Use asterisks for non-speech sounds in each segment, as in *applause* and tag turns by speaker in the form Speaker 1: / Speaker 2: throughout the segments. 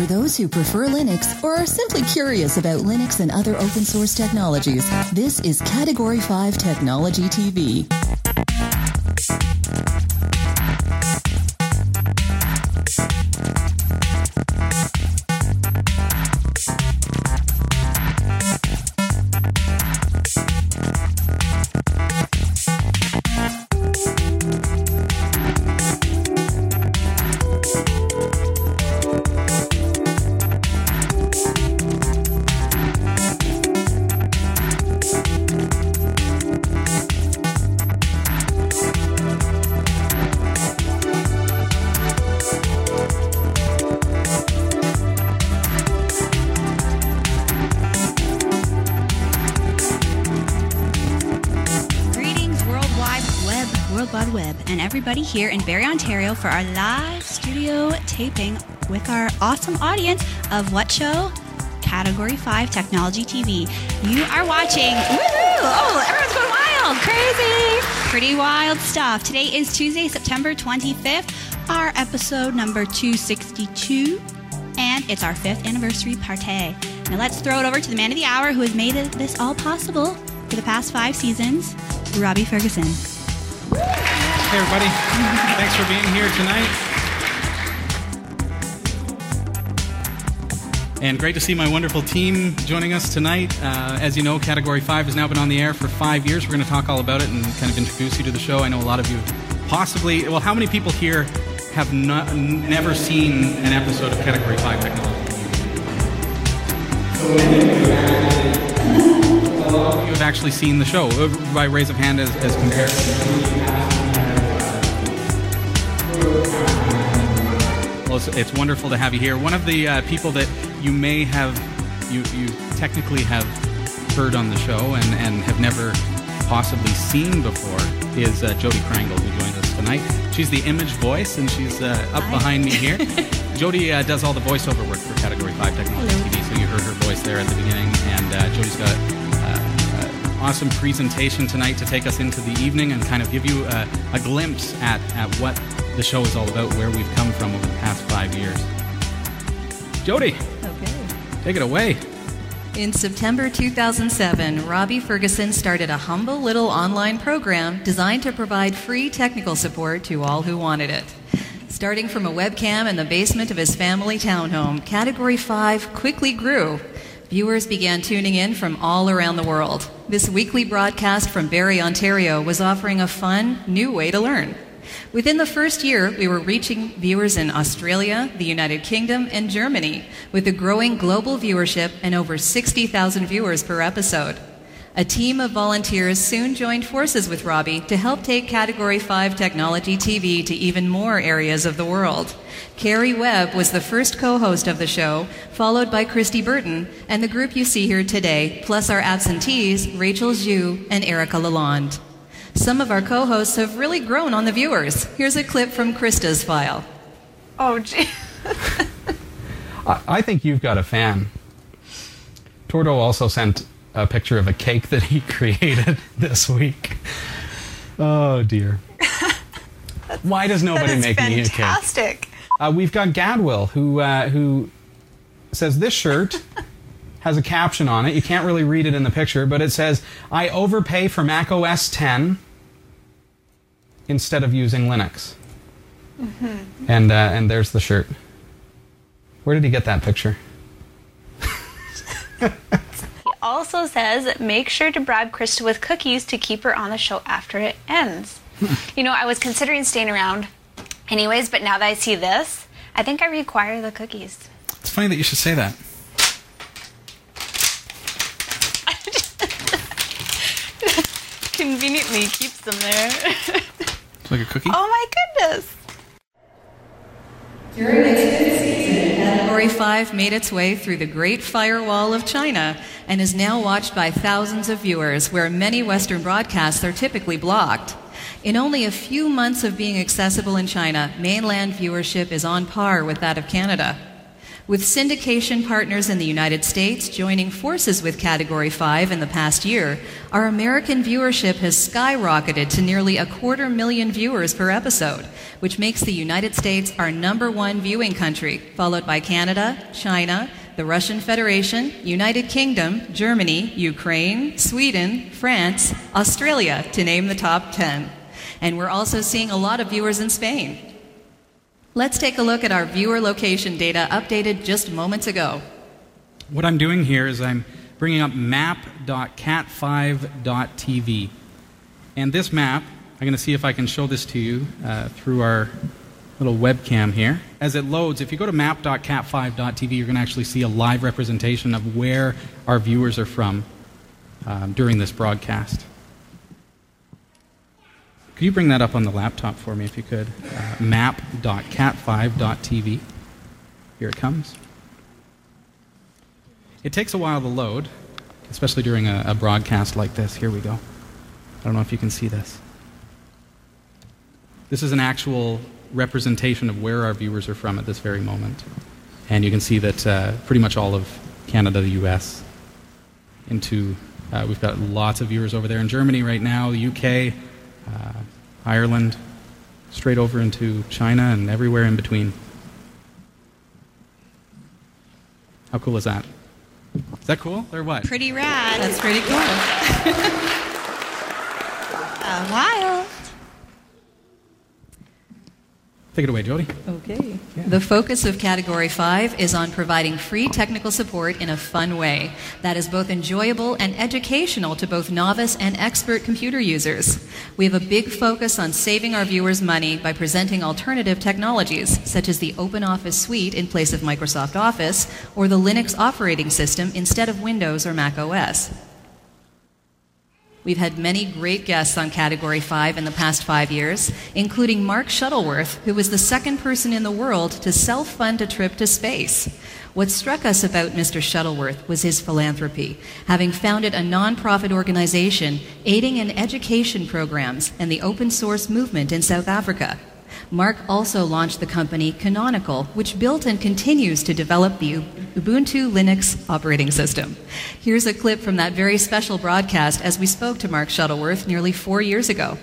Speaker 1: For those who prefer Linux or are simply curious about Linux and other open source technologies, this is Category 5 Technology TV.
Speaker 2: Here in Barrie, Ontario for our live studio taping with our awesome audience of what show? Category 5 Technology TV. You are watching. Woohoo! Oh, everyone's going wild. Crazy. Pretty wild stuff. Today is Tuesday, September 25th, our episode number 262, and it's our fifth anniversary party. Now let's throw it over to the man of the hour who has made this all possible for the past five seasons, Robbie Ferguson.
Speaker 3: Hey, everybody. Thanks for being here tonight. And great to see my wonderful team joining us tonight. Uh, as you know, Category 5 has now been on the air for five years. We're going to talk all about it and kind of introduce you to the show. I know a lot of you possibly, well, how many people here have not, never seen an episode of Category 5 Technology? So you have actually seen the show uh, by raise of hand as, as compared it's, wonderful to have you here. One of the uh, people that you may have, you, you technically have heard on the show and, and have never possibly seen before is uh, Jodi Krangle, who joins us tonight. She's the image voice, and she's uh, up Hi. behind me here. *laughs* Jodi uh, does all the voiceover work for Category 5 Technology Hello. TV, so you heard her voice there at the beginning. And uh, Jodi's got awesome presentation tonight to take us into the evening and kind of give you a, a glimpse at, at what the show is all about, where we've come from over the past five years. Jodi.
Speaker 4: Okay.
Speaker 3: Take it away.
Speaker 4: In September 2007, Robbie Ferguson started a humble little online program designed to provide free technical support to all who wanted it. Starting from a webcam in the basement of his family townhome, Category 5 quickly grew. Viewers began tuning in from all around the world. This weekly broadcast from Barrie, Ontario was offering a fun, new way to learn. Within the first year, we were reaching viewers in Australia, the United Kingdom, and Germany, with a growing global viewership and over 60,000 viewers per episode. A team of volunteers soon joined forces with Robbie to help take Category 5 technology TV to even more areas of the world. Carrie Webb was the first co host of the show, followed by Christy Burton, and the group you see here today, plus our absentees, Rachel Zhu and Erica Lalonde. Some of our co hosts have really grown on the viewers. Here's a clip from Christa's file.
Speaker 5: Oh, gee. *laughs*
Speaker 3: I think you've got a fan. Tordo also sent a picture of a cake that he *laughs* created this week. Oh, dear. *laughs* Why does nobody make
Speaker 5: fantastic.
Speaker 3: me a cake?
Speaker 5: Fantastic.
Speaker 3: Uh, we've got Gadwill, who, uh, who says this shirt *laughs* has a caption on it. You can't really read it in the picture, but it says, I overpay for Mac OS 10 instead of using Linux. Mm-hmm. And, uh, and there's the shirt. Where did he get that picture?
Speaker 5: He also says, make sure to bribe Christa with cookies to keep her on the show after it ends. *laughs* you know, I was considering staying around anyways, but now that I see this, I think I require the cookies.
Speaker 3: It's funny that you should say that. *laughs*
Speaker 5: conveniently keeps them there.
Speaker 3: it's like a cookie? *laughs*
Speaker 5: Oh my goodness.
Speaker 4: During its Category 5 made its way through the Great Firewall of China and is now watched by thousands of viewers, where many Western broadcasts are typically blocked. In only a few months of being accessible in China, mainland viewership is on par with that of Canada. With syndication partners in the United States joining forces with Category 5 in the past year, our American viewership has skyrocketed to nearly a quarter million viewers per episode, which makes the United States our number one viewing country, followed by Canada, China, the Russian Federation, United Kingdom, Germany, Ukraine, Sweden, France, Australia, to name the top 10. And we're also seeing a lot of viewers in Spain. Let's take a look at our viewer location data updated just moments ago.
Speaker 3: What I'm doing here is I'm bringing up map.cat5.tv. And this map, I'm going to see if I can show this to you uh, through our little webcam here. As it loads, if you go to map.cat5.tv, you're going to actually see a live representation of where our viewers are from um, during this broadcast. Could you bring that up on the laptop for me if you could? Uh, map.cat5.tv. Here it comes. It takes a while to load, especially during a, a, broadcast like this. Here we go. I don't know if you can see this. This is an actual representation of where our viewers are from at this very moment. And you can see that uh, pretty much all of Canada, the US, into, uh, we've got lots of viewers over there in Germany right now, the UK, uh, Ireland, straight over into China and everywhere in between. How cool is that? Is that cool or what?
Speaker 2: Pretty rad.
Speaker 4: That's pretty cool. *laughs*
Speaker 2: uh, wild.
Speaker 3: Take it away, Jodi.
Speaker 4: Okay. Yeah. The focus of Category 5 is on providing free technical support in a fun way that is both enjoyable and educational to both novice and expert computer users. We have a big focus on saving our viewers money by presenting alternative technologies, such as the OpenOffice Suite in place of Microsoft Office, or the Linux operating system instead of Windows or Mac OS. We've had many great guests on Category 5 in the past five years, including Mark Shuttleworth, who was the second person in the world to self fund a trip to space. What struck us about Mr. Shuttleworth was his philanthropy, having founded a nonprofit organization aiding in education programs and the open source movement in South Africa. Mark also launched the company Canonical, which built and continues to develop the Ubuntu Linux operating system. Here's a clip from that very special broadcast as we spoke to Mark Shuttleworth nearly four years ago.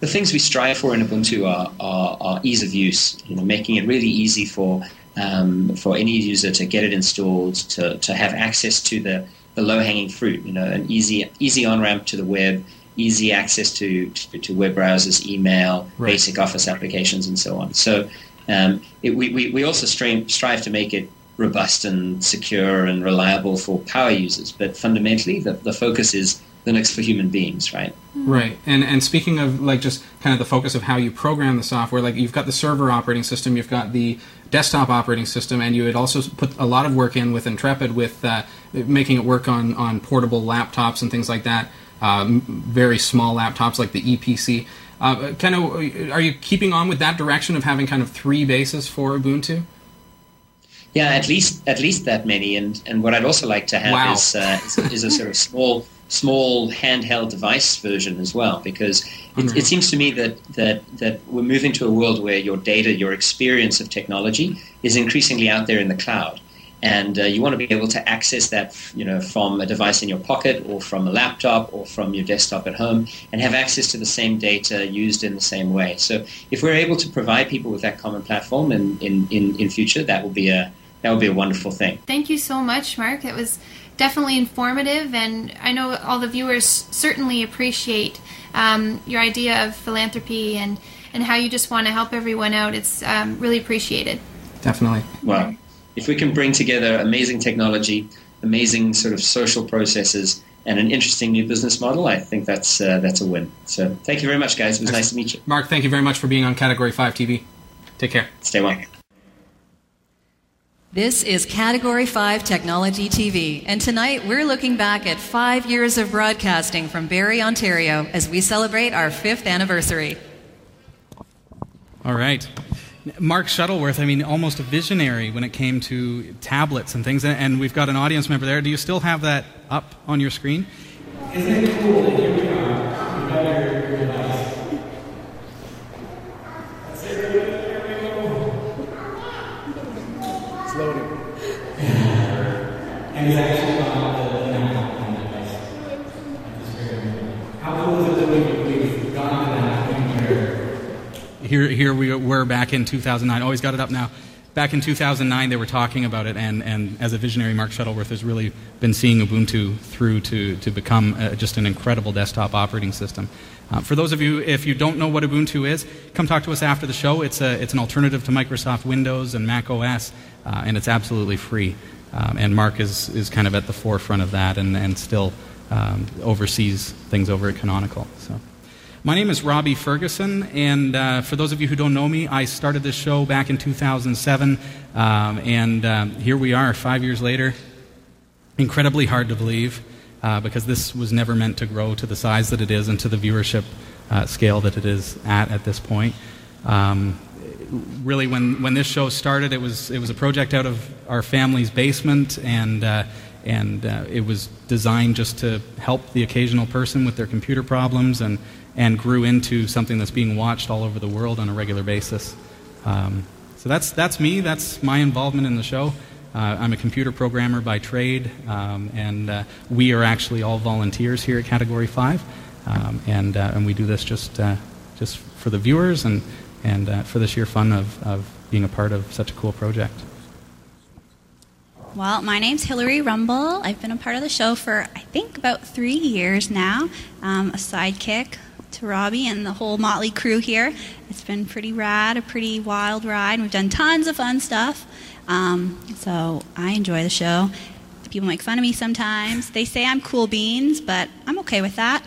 Speaker 6: The things we strive for in Ubuntu are, are, are ease of use, you know, making it really easy for um, for any user to get it installed, to, to have access to the, the low hanging fruit, you know, an easy easy on ramp to the web, easy access to, to, to web browsers, email, right. basic Office applications, and so on. So um, it, we, we, we also strive, strive to make it robust and secure and reliable for power users. But fundamentally, the, the focus is Linux for human beings, right?
Speaker 3: Right. And and speaking of like just kind of the focus of how you program the software, like you've got the server operating system, you've got the desktop operating system, and you had also put a lot of work in with Intrepid with uh, making it work on on portable laptops and things like that um, very small laptops like the Eee PC. Uh, kind of, are you keeping on with that direction of having kind of three bases for Ubuntu?
Speaker 6: Yeah, at least at least that many. And and what I'd also like to have wow. is, uh, is, is a sort of small small handheld device version as well, because it, it, seems to me that, that, that we're moving to a world where your data, your experience of technology is increasingly out there in the cloud and uh, you want to be able to access that you know from a device in your pocket or from a laptop or from your desktop at home and have access to the same data used in the same way. So if we're able to provide people with that common platform in, in, in, in future that will be a that would be a wonderful thing.
Speaker 7: Thank you so much mark. It was definitely informative and i know all the viewers certainly appreciate um, your idea of philanthropy and and how you just want to help everyone out. It's um, really appreciated.
Speaker 3: Definitely.
Speaker 6: Wow if we can bring together amazing technology, amazing sort of social processes, and an interesting new business model, I think that's uh, that's a win. So thank you very much, guys. It was nice to meet you.
Speaker 3: Mark, thank you very much for being on Category 5 TV. Take care.
Speaker 6: Stay well.
Speaker 4: This is Category 5 Technology TV, and tonight we're looking back at five years of broadcasting from Barrie, Ontario, as we celebrate our fifth anniversary.
Speaker 3: All right. Mark Shuttleworth, I mean, almost a visionary when it came to tablets and things. And we've got an audience member there. Do you still have that up on your screen?
Speaker 8: Isn't it cool that here we are? your device. It's loading. and he's actually got the, the Mac on the device. How cool is it that we've, we've gotten to that point where
Speaker 3: Here, here we were back in 2009. Oh, he's got it up now. Back in 2009, they were talking about it, and, and as a visionary, Mark Shuttleworth has really been seeing Ubuntu through to, to become uh, just an incredible desktop operating system. Uh, for those of you, if you don't know what Ubuntu is, come talk to us after the show. It's, a, it's an alternative to Microsoft Windows and Mac OS, uh, and it's absolutely free. Um, and Mark is, is kind of at the forefront of that and, and still um, oversees things over at Canonical. So. My name is Robbie Ferguson, and uh, for those of you who don't know me, I started this show back in 2007, um, and um, here we are five years later. Incredibly hard to believe uh, because this was never meant to grow to the size that it is and to the viewership uh, scale that it is at at this point. Um, really, when, when this show started, it was, it was a project out of our family's basement, and, uh, and uh, it was designed just to help the occasional person with their computer problems and, and grew into something that's being watched all over the world on a regular basis. Um, so that's, that's me, that's my involvement in the show. Uh, I'm a computer programmer by trade, um, and uh, we are actually all volunteers here at Category 5. Um, and, uh, and we do this just, uh, just for the viewers and, and uh, for the sheer fun of, of being a part of such a cool project.
Speaker 2: Well, my name's Hillary Rumble. I've been a part of the show for, I think, about three years now. Um, a sidekick to Robbie and the whole Motley crew here. It's been pretty rad, a pretty wild ride. We've done tons of fun stuff. Um, so I enjoy the show. People make fun of me sometimes. They say I'm cool beans, but I'm okay with that.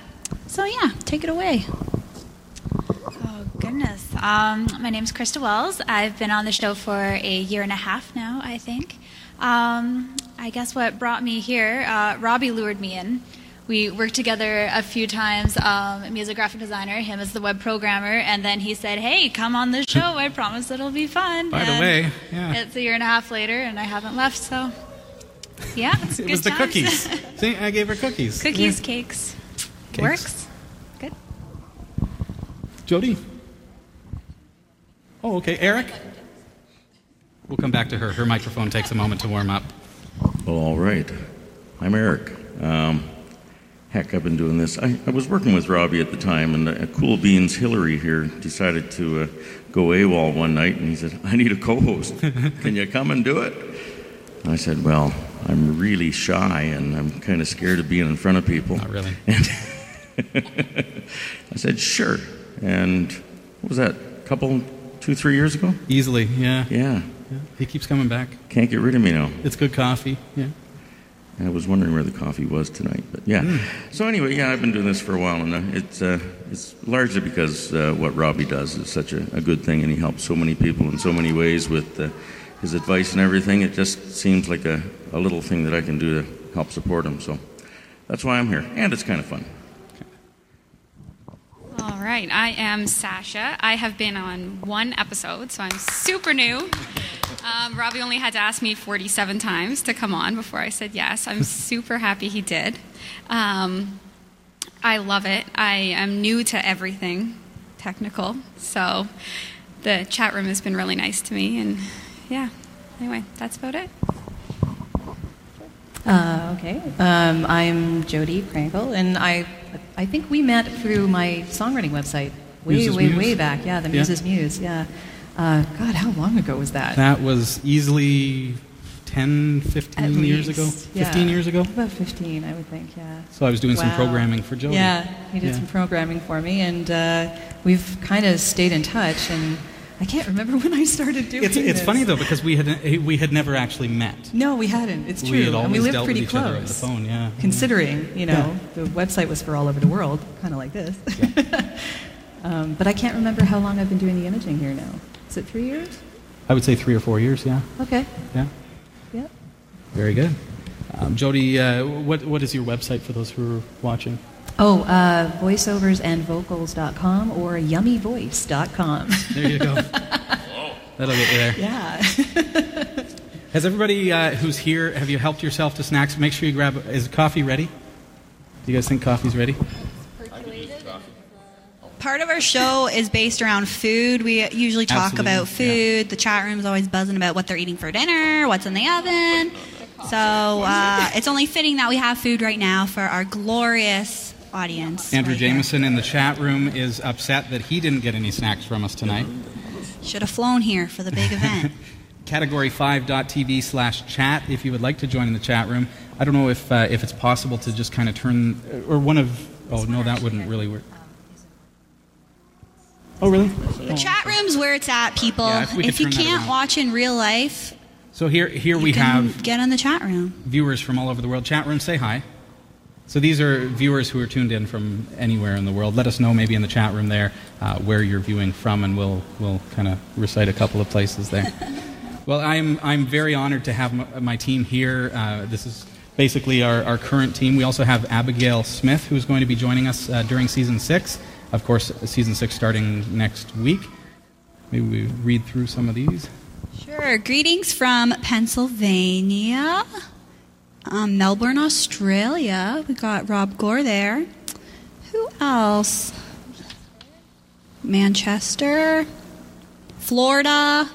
Speaker 2: So yeah, take it away.
Speaker 5: Oh, goodness. Um, my name's Christa Wells. I've been on the show for a year and a half now, I think. Um, I guess what brought me here, uh, Robbie lured me in. We worked together a few times. Um, me as a graphic designer, him as the web programmer, and then he said, "Hey, come on the *laughs* show. I promise it'll be fun."
Speaker 3: By the way, yeah.
Speaker 5: it's a year and a half later, and I haven't left. So, yeah, it's *laughs*
Speaker 3: It
Speaker 5: good
Speaker 3: was the
Speaker 5: times.
Speaker 3: cookies. *laughs* See, I gave her cookies.
Speaker 5: Cookies,
Speaker 3: Yeah.
Speaker 5: cakes.
Speaker 3: Cakes.
Speaker 5: Works. Good.
Speaker 3: Jodi? Oh, okay. Eric? We'll come back to her. Her microphone takes a moment to warm up.
Speaker 9: Well, all right. I'm Eric. Um, heck, I've been doing this. I, I was working with Robbie at the time, and uh, Cool Beans Hillary here decided to uh, go AWOL one night, and he said, I need a co host. *laughs* Can you come and do it? And I said, Well, I'm really shy, and I'm kind of scared of being in front of people.
Speaker 3: Not really. *laughs*
Speaker 9: And I said, Sure. And what was that? A couple, two, three years ago?
Speaker 3: Easily, yeah.
Speaker 9: Yeah.
Speaker 3: yeah. He keeps coming back.
Speaker 9: Can't get rid of me now.
Speaker 3: It's good coffee. Yeah.
Speaker 9: I was wondering where the coffee was tonight, but yeah. So anyway, yeah, I've been doing this for a while, and uh, it's uh, it's largely because uh, what Robbie does is such a, a good thing, and he helps so many people in so many ways with uh, his advice and everything. It just seems like a, a little thing that I can do to help support him. So that's why I'm here, and it's kind of fun.
Speaker 10: All right, I am Sasha. I have been on one episode, so I'm super new. Um, Robbie only had to ask me 47 times to come on before I said yes. I'm *laughs* super happy he did. Um, I love it. I am new to everything technical, so the chat room has been really nice to me, and yeah. Anyway, that's about it.
Speaker 4: Uh, okay. Um, I'm Jodi Krangle, and I, I think we met through my songwriting website way,
Speaker 3: Muses
Speaker 4: way,
Speaker 3: Muse?
Speaker 4: way back. Yeah, the
Speaker 3: Yeah.
Speaker 4: Muses Muse. Yeah. Uh, God, how long ago was that?
Speaker 3: That was easily 10, 15
Speaker 4: At
Speaker 3: years
Speaker 4: least,
Speaker 3: ago.
Speaker 4: yeah.
Speaker 3: 15 years ago.
Speaker 4: About 15, I would think. Yeah.
Speaker 3: So I was doing some programming for Jodi.
Speaker 4: Yeah, he did
Speaker 3: Yeah.
Speaker 4: some programming for me, and uh, we've kind of stayed in touch. And I can't remember *laughs* when I started doing
Speaker 3: It's, it's
Speaker 4: this.
Speaker 3: funny though because we had we had never actually met.
Speaker 4: No, we hadn't. It's true.
Speaker 3: We had
Speaker 4: and we lived
Speaker 3: dealt
Speaker 4: pretty
Speaker 3: with each
Speaker 4: close.
Speaker 3: other over the phone. Yeah.
Speaker 4: Considering, you know, the website was for all over the world, kind of like this. *laughs* um, but I can't remember how long I've been doing the imaging here now. Is it three years?
Speaker 3: I would say three or four years. Yeah.
Speaker 4: Okay.
Speaker 3: Yeah.
Speaker 4: Yep.
Speaker 3: Very good. Um, Jodi, uh, what what is your website for those who are watching?
Speaker 4: Oh, uh, voiceoversandvocals.com or yummyvoice.com.
Speaker 3: There you go. *laughs* That'll get you there.
Speaker 4: yeah. *laughs*
Speaker 3: Has everybody uh, who's here, have you helped yourself to snacks? Make sure you grab. Is coffee ready? Do you guys think coffee's ready?
Speaker 2: Part of our show is based around food. We usually talk
Speaker 3: Absolutely,
Speaker 2: about food. The chat room's always buzzing about what they're eating for dinner, what's in the oven. So uh, it's only fitting that we have food right now for our glorious audience.
Speaker 3: Andrew. Jameson in the chat room is upset that he didn't get any snacks from us tonight.
Speaker 2: Should have flown here for the big event. *laughs*
Speaker 3: Category5.tv slash chat if you would like to join in the chat room. I don't know if, uh, if it's possible to just kind of turn, or one of, oh no, that wouldn't really work. Oh, really?
Speaker 2: the chat room's where it's at, people.
Speaker 3: Yeah, if
Speaker 2: if you can't watch in real life,
Speaker 3: So here, here we
Speaker 2: can
Speaker 3: have
Speaker 2: get in the chat room.
Speaker 3: viewers from all over the world. Chat room, say hi. So these are viewers who are tuned in from anywhere in the world. Let us know maybe in the chat room there uh, where you're viewing from, and we'll we'll kind of recite a couple of places there. *laughs* well, I'm I'm very honored to have my, my team here. Uh, this is basically our, our current team. We also have Abigail Smith, who's going to be joining us uh, during season six. Of course, season six starting next week. Maybe we read through some of these.
Speaker 2: Sure. Greetings from Pennsylvania, um, Melbourne, Australia. We got Rob Gore there. Who else? Manchester, Florida,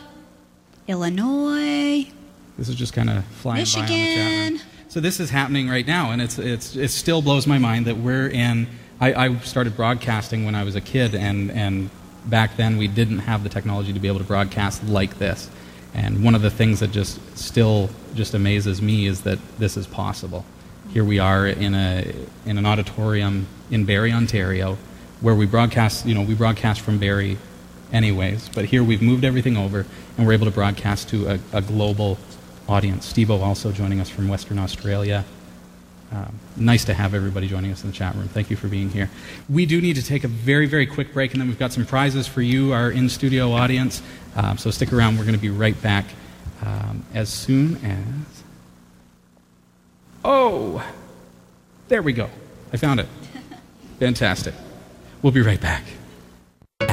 Speaker 2: Illinois.
Speaker 3: This is just kind of flying by on the chat room.
Speaker 2: Michigan.
Speaker 3: So this is happening right now, and it's it's it still blows my mind that we're in. I, I started broadcasting when I was a kid, and and back then we didn't have the technology to be able to broadcast like this. And one of the things that just still just amazes me is that this is possible. Here we are in a in an auditorium in Barrie, Ontario, where we broadcast. You know, we broadcast from Barrie, anyways. But here we've moved everything over, and we're able to broadcast to a, a global audience. Steve-O also joining us from Western Australia. Um, nice to have everybody joining us in the chat room. Thank you for being here. We do need to take a very, very quick break, and then we've got some prizes for you, our in studio audience. Um, so stick around. We're going to be right back um, as soon as. Oh! There we go. I found it. *laughs* Fantastic. We'll be right back.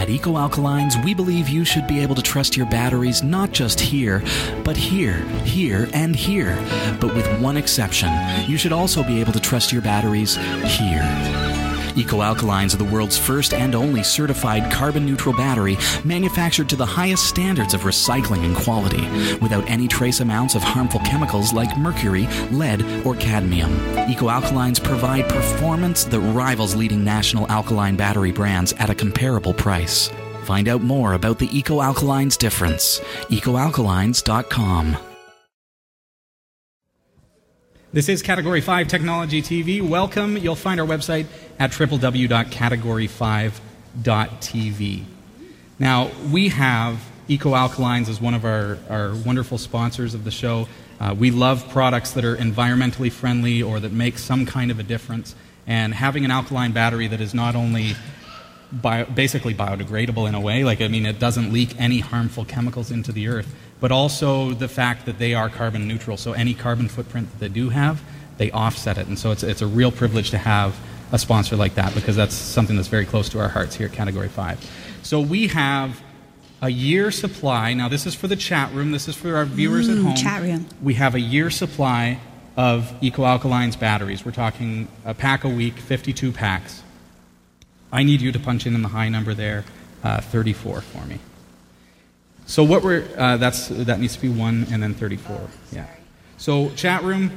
Speaker 11: At Eco Alkalines, we believe you should be able to trust your batteries not just here, but here, here, and here. But with one exception, you should also be able to trust your batteries here. Eco Alkalines are the world's first and only certified carbon neutral battery manufactured to the highest standards of recycling and quality, without any trace amounts of harmful chemicals like mercury, lead, or cadmium. Eco Alkalines provide performance that rivals leading national alkaline battery brands at a comparable price. Find out more about the Eco Alkalines difference. EcoAlkalines.com.
Speaker 3: This is Category 5 Technology TV. Welcome. You'll find our website at www.category5.tv. Now, we have Eco Alkalines as one of our, our wonderful sponsors of the show. Uh, we love products that are environmentally friendly or that make some kind of a difference. And having an alkaline battery that is not only bio, basically biodegradable in a way, like, I mean, it doesn't leak any harmful chemicals into the earth, but also the fact that they are carbon neutral. So any carbon footprint that they do have, they offset it. And so it's, it's a real privilege to have a sponsor like that because that's something that's very close to our hearts here at Category 5. So we have a year supply. Now, this is for the chat room, this is for our viewers at home.
Speaker 2: chat room.
Speaker 3: We have a year supply of Eco Alkalines batteries. We're talking a pack a week, 52 packs. I need you to punch in in the high number there, uh, 34 for me. So what we're uh, that's that needs to be one and then 34. Yeah. So chat room,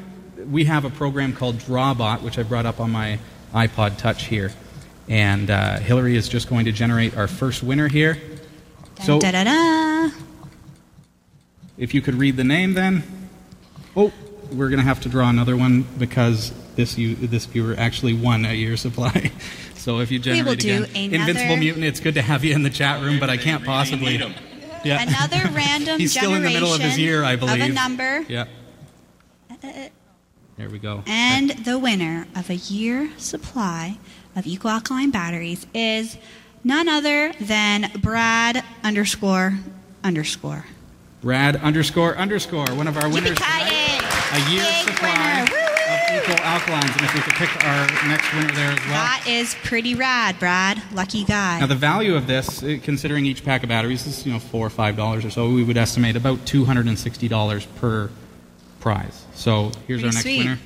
Speaker 3: we have a program called Drawbot, which I brought up on my iPod Touch here, and uh, Hillary is just going to generate our first winner here. So
Speaker 2: da da da.
Speaker 3: if you could read the name, then. Oh, we're going to have to draw another one because this you, this viewer actually won a year supply. *laughs* so if you
Speaker 2: will
Speaker 3: generate
Speaker 2: do
Speaker 3: again,
Speaker 2: another-
Speaker 3: Invincible Mutant, it's good to have you in the chat room, but I can't possibly. Yeah.
Speaker 2: Another *laughs* random
Speaker 3: He's still in the middle of his
Speaker 2: generation
Speaker 3: year, I
Speaker 2: Of
Speaker 3: believe.
Speaker 2: a number.
Speaker 3: Yeah. Uh-uh. There we go.
Speaker 2: And the winner of a year supply of Eco Alkaline batteries is none other than Brad underscore underscore.
Speaker 3: Brad underscore underscore, one of our winners. A year
Speaker 2: Big
Speaker 3: supply
Speaker 2: winner.
Speaker 3: Eco Alkalines. And if we could pick our next winner there as well.
Speaker 2: That is pretty rad, Brad. Lucky guy.
Speaker 3: Now the value of this, uh, considering each pack of batteries is you know four or five dollars or so, we would estimate about two hundred and sixty dollars per prize. So here's our next
Speaker 2: sweet.
Speaker 3: winner.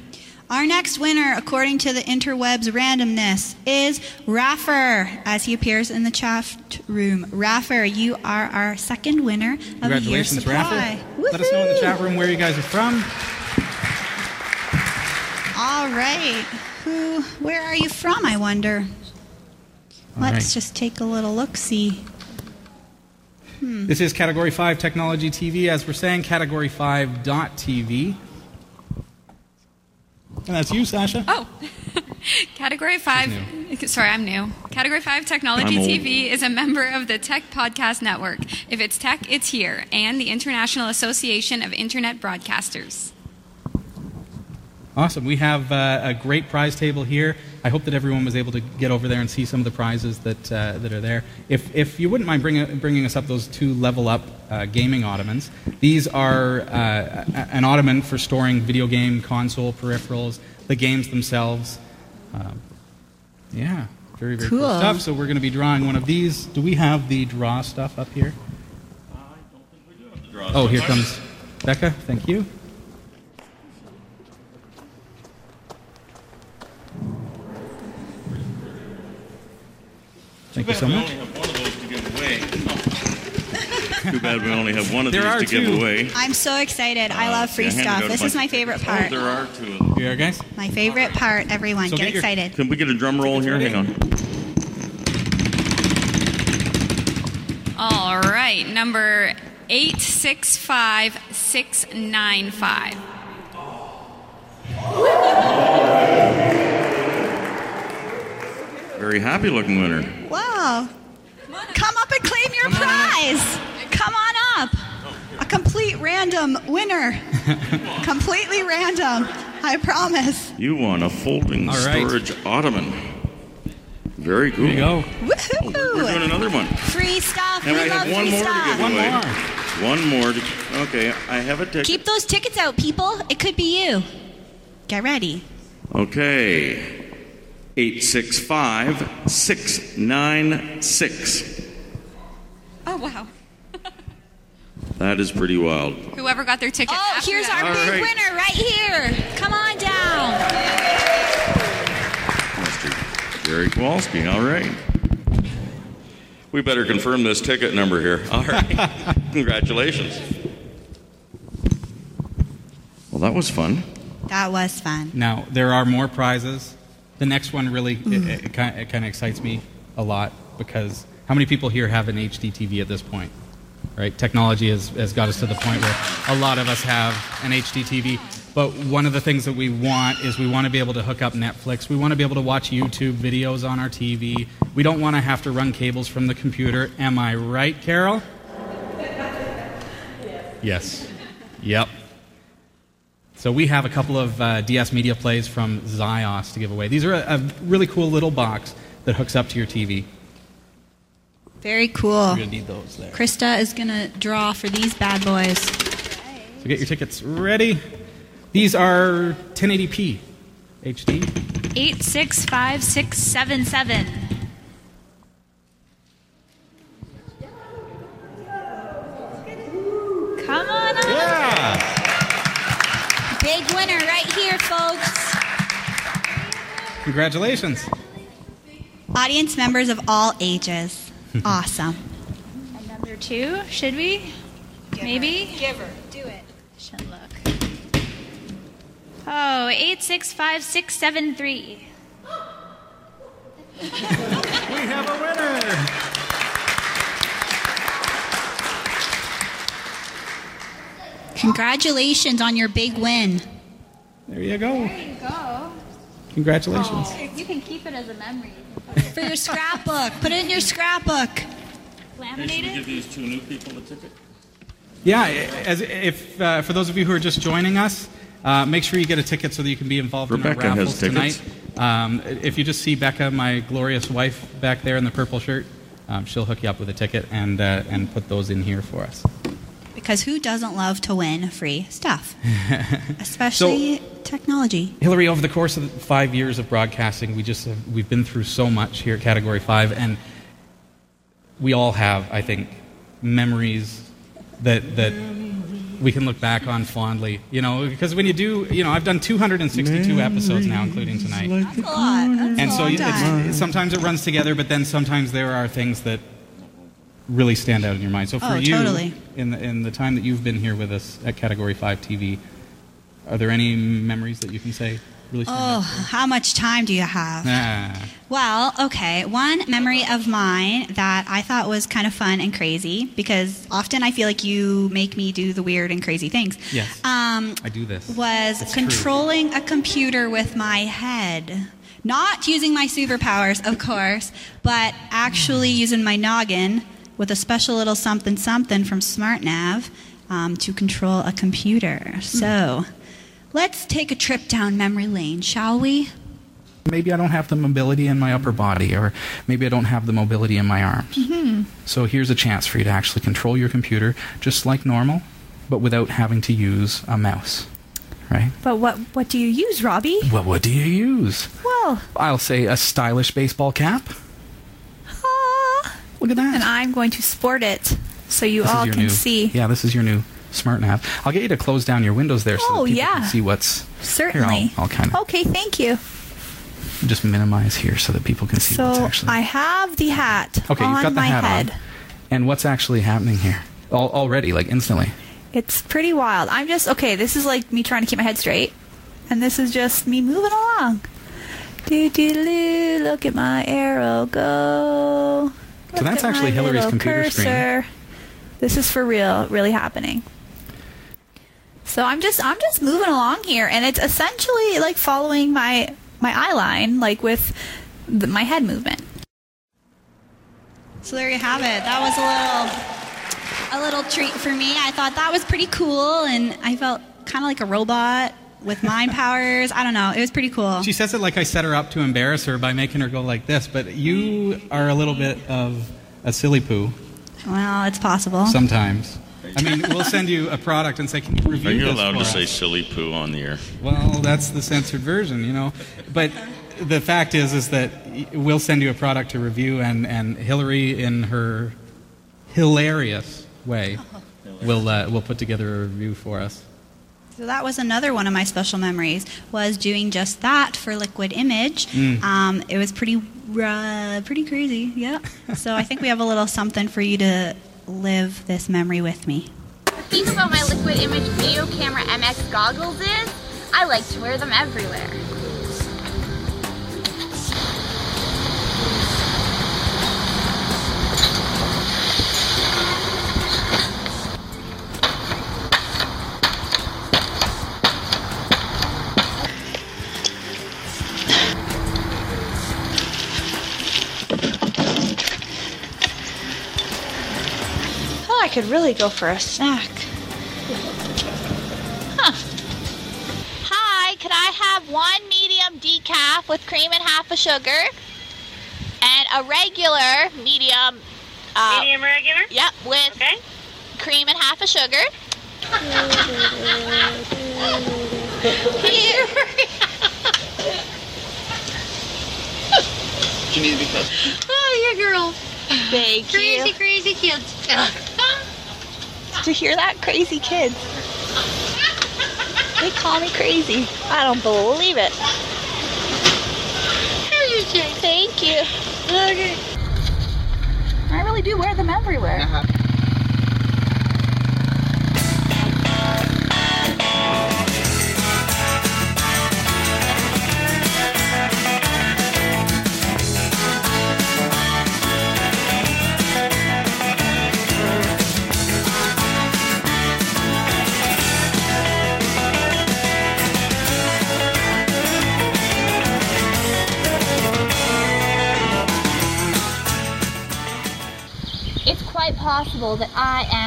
Speaker 2: Our next winner, according to the interwebs randomness, is Raffer, as he appears in the chat room. Raffer, you are our second winner of a year
Speaker 3: Congratulations,
Speaker 2: supply.
Speaker 3: Rafa. Let us know in the chat room where you guys are from.
Speaker 2: All right. Who? Where are you from? I wonder.
Speaker 3: All
Speaker 2: Let's
Speaker 3: right.
Speaker 2: just take a little look. See. Hmm.
Speaker 3: This is Category 5 Technology TV. As we're saying, Category 5.tv. And that's you, Sasha.
Speaker 10: Oh, *laughs* Category 5. Sorry, I'm new. Category 5 Technology
Speaker 3: I'm old.
Speaker 10: TV is a member of the Tech Podcast Network. If it's tech, it's here, and the International Association of Internet Broadcasters.
Speaker 3: Awesome. We have uh, a great prize table here. I hope that everyone was able to get over there and see some of the prizes that, uh, that are there. If, if you wouldn't mind bring, bringing us up those two level up uh, gaming ottomans, these are uh, an ottoman for storing video game console peripherals, the games themselves. Um, yeah, very, very cool.
Speaker 2: Cool.
Speaker 3: stuff. So we're going to be drawing one of these. Do we have the draw stuff up here? I don't think we do have the draw Oh, here comes Becca. Thank you. Thank you so much. *laughs*
Speaker 9: Too bad we only have one of
Speaker 3: There are
Speaker 9: these to give
Speaker 3: two.
Speaker 9: away.
Speaker 2: I'm so excited. I love free
Speaker 9: yeah,
Speaker 2: stuff. This is my favorite
Speaker 9: oh,
Speaker 2: part.
Speaker 9: Oh, there are two of them.
Speaker 3: Here, guys.
Speaker 2: My favorite part. Everyone,
Speaker 9: So
Speaker 2: get,
Speaker 9: get your-
Speaker 2: excited.
Speaker 9: Can we get a drum roll here? Hang on.
Speaker 10: All right, number 865695.
Speaker 9: Very happy looking winner.
Speaker 2: Wow. Come up and claim your prize. Come on up. A complete random winner. *laughs* Completely random. I promise.
Speaker 9: You won a folding
Speaker 3: All right.
Speaker 9: storage ottoman. Very cool.
Speaker 3: There you go.
Speaker 2: Woohoo!
Speaker 9: Oh, we're doing another one.
Speaker 2: Free stuff.
Speaker 9: And
Speaker 2: we
Speaker 9: I
Speaker 2: love
Speaker 9: have one more
Speaker 2: stuff.
Speaker 9: to give away. One more. One more. To, okay, I have a ticket.
Speaker 2: Keep those tickets out, people. It could be you. Get ready.
Speaker 9: Okay. 865 696.
Speaker 10: Oh, wow.
Speaker 9: That is pretty wild.
Speaker 10: Whoever got their ticket.
Speaker 2: Oh, here's
Speaker 10: that.
Speaker 2: our
Speaker 9: All
Speaker 2: big
Speaker 9: right.
Speaker 2: winner right here. Come on down.
Speaker 9: Mr. Jerry Kowalski. All right. We better confirm this ticket number here. All right. *laughs* Congratulations. Well, that was fun.
Speaker 2: That was fun.
Speaker 3: Now, there are more prizes. The next one really,
Speaker 2: Mm.
Speaker 3: it, it, kind, it kind of excites me a lot because how many people here have an HD TV at this point? Right? Technology has, has got us to the point where a lot of us have an HD TV. But one of the things that we want is we want to be able to hook up Netflix. We want to be able to watch YouTube videos on our TV. We don't want to have to run cables from the computer. Am I right, Carol? *laughs* Yes. Yep. So we have a couple of uh, DS Media Plays from Xios to give away. These are a, a really cool little box that hooks up to your TV.
Speaker 2: Very cool.
Speaker 3: We're gonna need those there.
Speaker 2: Christa is going to draw for these bad boys.
Speaker 3: So get your tickets ready. These are 1080p HD.
Speaker 5: 865677. Come
Speaker 3: Congratulations.
Speaker 2: Audience members of all ages. *laughs* awesome.
Speaker 5: And number two, should we? Maybe?
Speaker 2: Give her. Do it.
Speaker 5: Should look. Oh, 865673.
Speaker 3: We have a winner.
Speaker 2: Congratulations on your big win.
Speaker 3: There you go.
Speaker 5: There you go.
Speaker 3: Congratulations.
Speaker 5: You can keep it as a memory. *laughs*
Speaker 2: For your scrapbook. Put it in your scrapbook.
Speaker 5: Laminated?
Speaker 9: these two new people a ticket?
Speaker 3: Yeah, as if uh, for those of you who are just joining us, uh, make sure you get a ticket so that you can be involved
Speaker 9: Rebecca
Speaker 3: in our
Speaker 9: has
Speaker 3: raffles
Speaker 9: tickets.
Speaker 3: tonight. Um, if you just see Becca, my glorious wife, back there in the purple shirt, um, she'll hook you up with a ticket and uh, and put those in here for us.
Speaker 2: Because who doesn't love to win free stuff? *laughs* Especially technology.
Speaker 3: Hillary, over the course of the five years of broadcasting, we just have, we've been through so much here at Category Five, and we all have, I think, memories that that we can look back on fondly. You know, because when you do, you know, I've done 262 episodes now, including tonight.
Speaker 2: That's a lot. That's
Speaker 3: and
Speaker 2: a
Speaker 3: so it's, sometimes it runs together, but then sometimes there are things that really stand out in your mind. So for
Speaker 2: Oh,
Speaker 3: you,
Speaker 2: totally.
Speaker 3: in the in the time that you've been here with us at Category Five TV, are there any memories that you can say? Really.
Speaker 2: Oh, how much time do you have?
Speaker 3: Ah.
Speaker 2: Well, okay. One memory of mine that I thought was kind of fun and crazy because often I feel like you make me do the weird and crazy things.
Speaker 3: Yes.
Speaker 2: Um,
Speaker 3: I do this.
Speaker 2: was
Speaker 3: true.
Speaker 2: controlling a computer with my head. Not using my superpowers, of course, but actually using my noggin with a special little something something from SmartNav um, to control a computer. So let's take a trip down memory lane, shall we?
Speaker 3: Maybe I don't have the mobility in my upper body, or maybe I don't have the mobility in my arms.
Speaker 2: Mm-hmm.
Speaker 3: So here's a chance for you to actually control your computer just like normal, but without having to use a mouse. Right?
Speaker 12: But what what do you use, Robbie?
Speaker 3: Well, what do you use?
Speaker 12: Well,
Speaker 3: I'll say a stylish baseball cap. Look at that.
Speaker 12: And I'm going to sport it so you
Speaker 3: This
Speaker 12: all can
Speaker 3: new,
Speaker 12: see.
Speaker 3: Yeah, this is your new smart nav. I'll get you to close down your windows there so
Speaker 12: Oh,
Speaker 3: people
Speaker 12: yeah.
Speaker 3: can see what's.
Speaker 12: Certainly.
Speaker 3: Here, I'll, I'll kind of
Speaker 12: Okay, thank you.
Speaker 3: just minimize here so that people can see what's
Speaker 12: So
Speaker 3: actually.
Speaker 12: I have the hat
Speaker 3: Okay,
Speaker 12: on
Speaker 3: you've got the
Speaker 12: my
Speaker 3: hat
Speaker 12: head.
Speaker 3: on. And what's actually happening here? Al- already, like instantly.
Speaker 12: It's pretty wild. I'm just okay. This is like me trying to keep my head straight, and this is just me moving along. Do do do. Look at my arrow go.
Speaker 3: So that's actually Hillary's computer screen.
Speaker 12: cursor. This is for real, really happening. So I'm just I'm just moving along here, and it's essentially like following my my eye line, like with the, my head movement.
Speaker 2: So there you have it. That was a little a little treat for me. I thought that was pretty cool and I felt kind of like a robot with mind powers. I don't know. It was pretty cool.
Speaker 3: She says it like I set her up to embarrass her by making her go like this, but you are a little bit of a silly poo
Speaker 2: Well, it's possible.
Speaker 3: sometimes. I mean, we'll send you a product and say, "Can you review
Speaker 9: Are you
Speaker 3: this
Speaker 9: allowed
Speaker 3: for
Speaker 9: to
Speaker 3: us?"
Speaker 9: say silly poo on the air?
Speaker 3: Well, that's the censored version, you know. But the fact is, is that we'll send you a product to review, and, and Hillary, in her hilarious way, will uh, will put together a review for us.
Speaker 2: So that was another one of my special memories was doing just that for Liquid Image.
Speaker 3: Mm.
Speaker 2: Um, it was pretty uh, pretty crazy, yeah. so I think we have a little something for you to live this memory with me.
Speaker 13: The thing about my Liquid Image Video Camera MX goggles is I like to wear them everywhere.
Speaker 14: Could really go for a snack. Huh. Hi, could I have one medium decaf with cream and half a sugar? And a regular medium. Uh,
Speaker 15: Medium regular?
Speaker 14: Yep, with cream and half a sugar. Here.
Speaker 16: Do you need to be close?
Speaker 14: Oh, your girl. Thank
Speaker 15: Crazy,
Speaker 14: you.
Speaker 15: crazy kids.
Speaker 14: To hear that, crazy kids. They call me crazy. I don't believe it. Thank you. Okay. I really do wear them everywhere. It's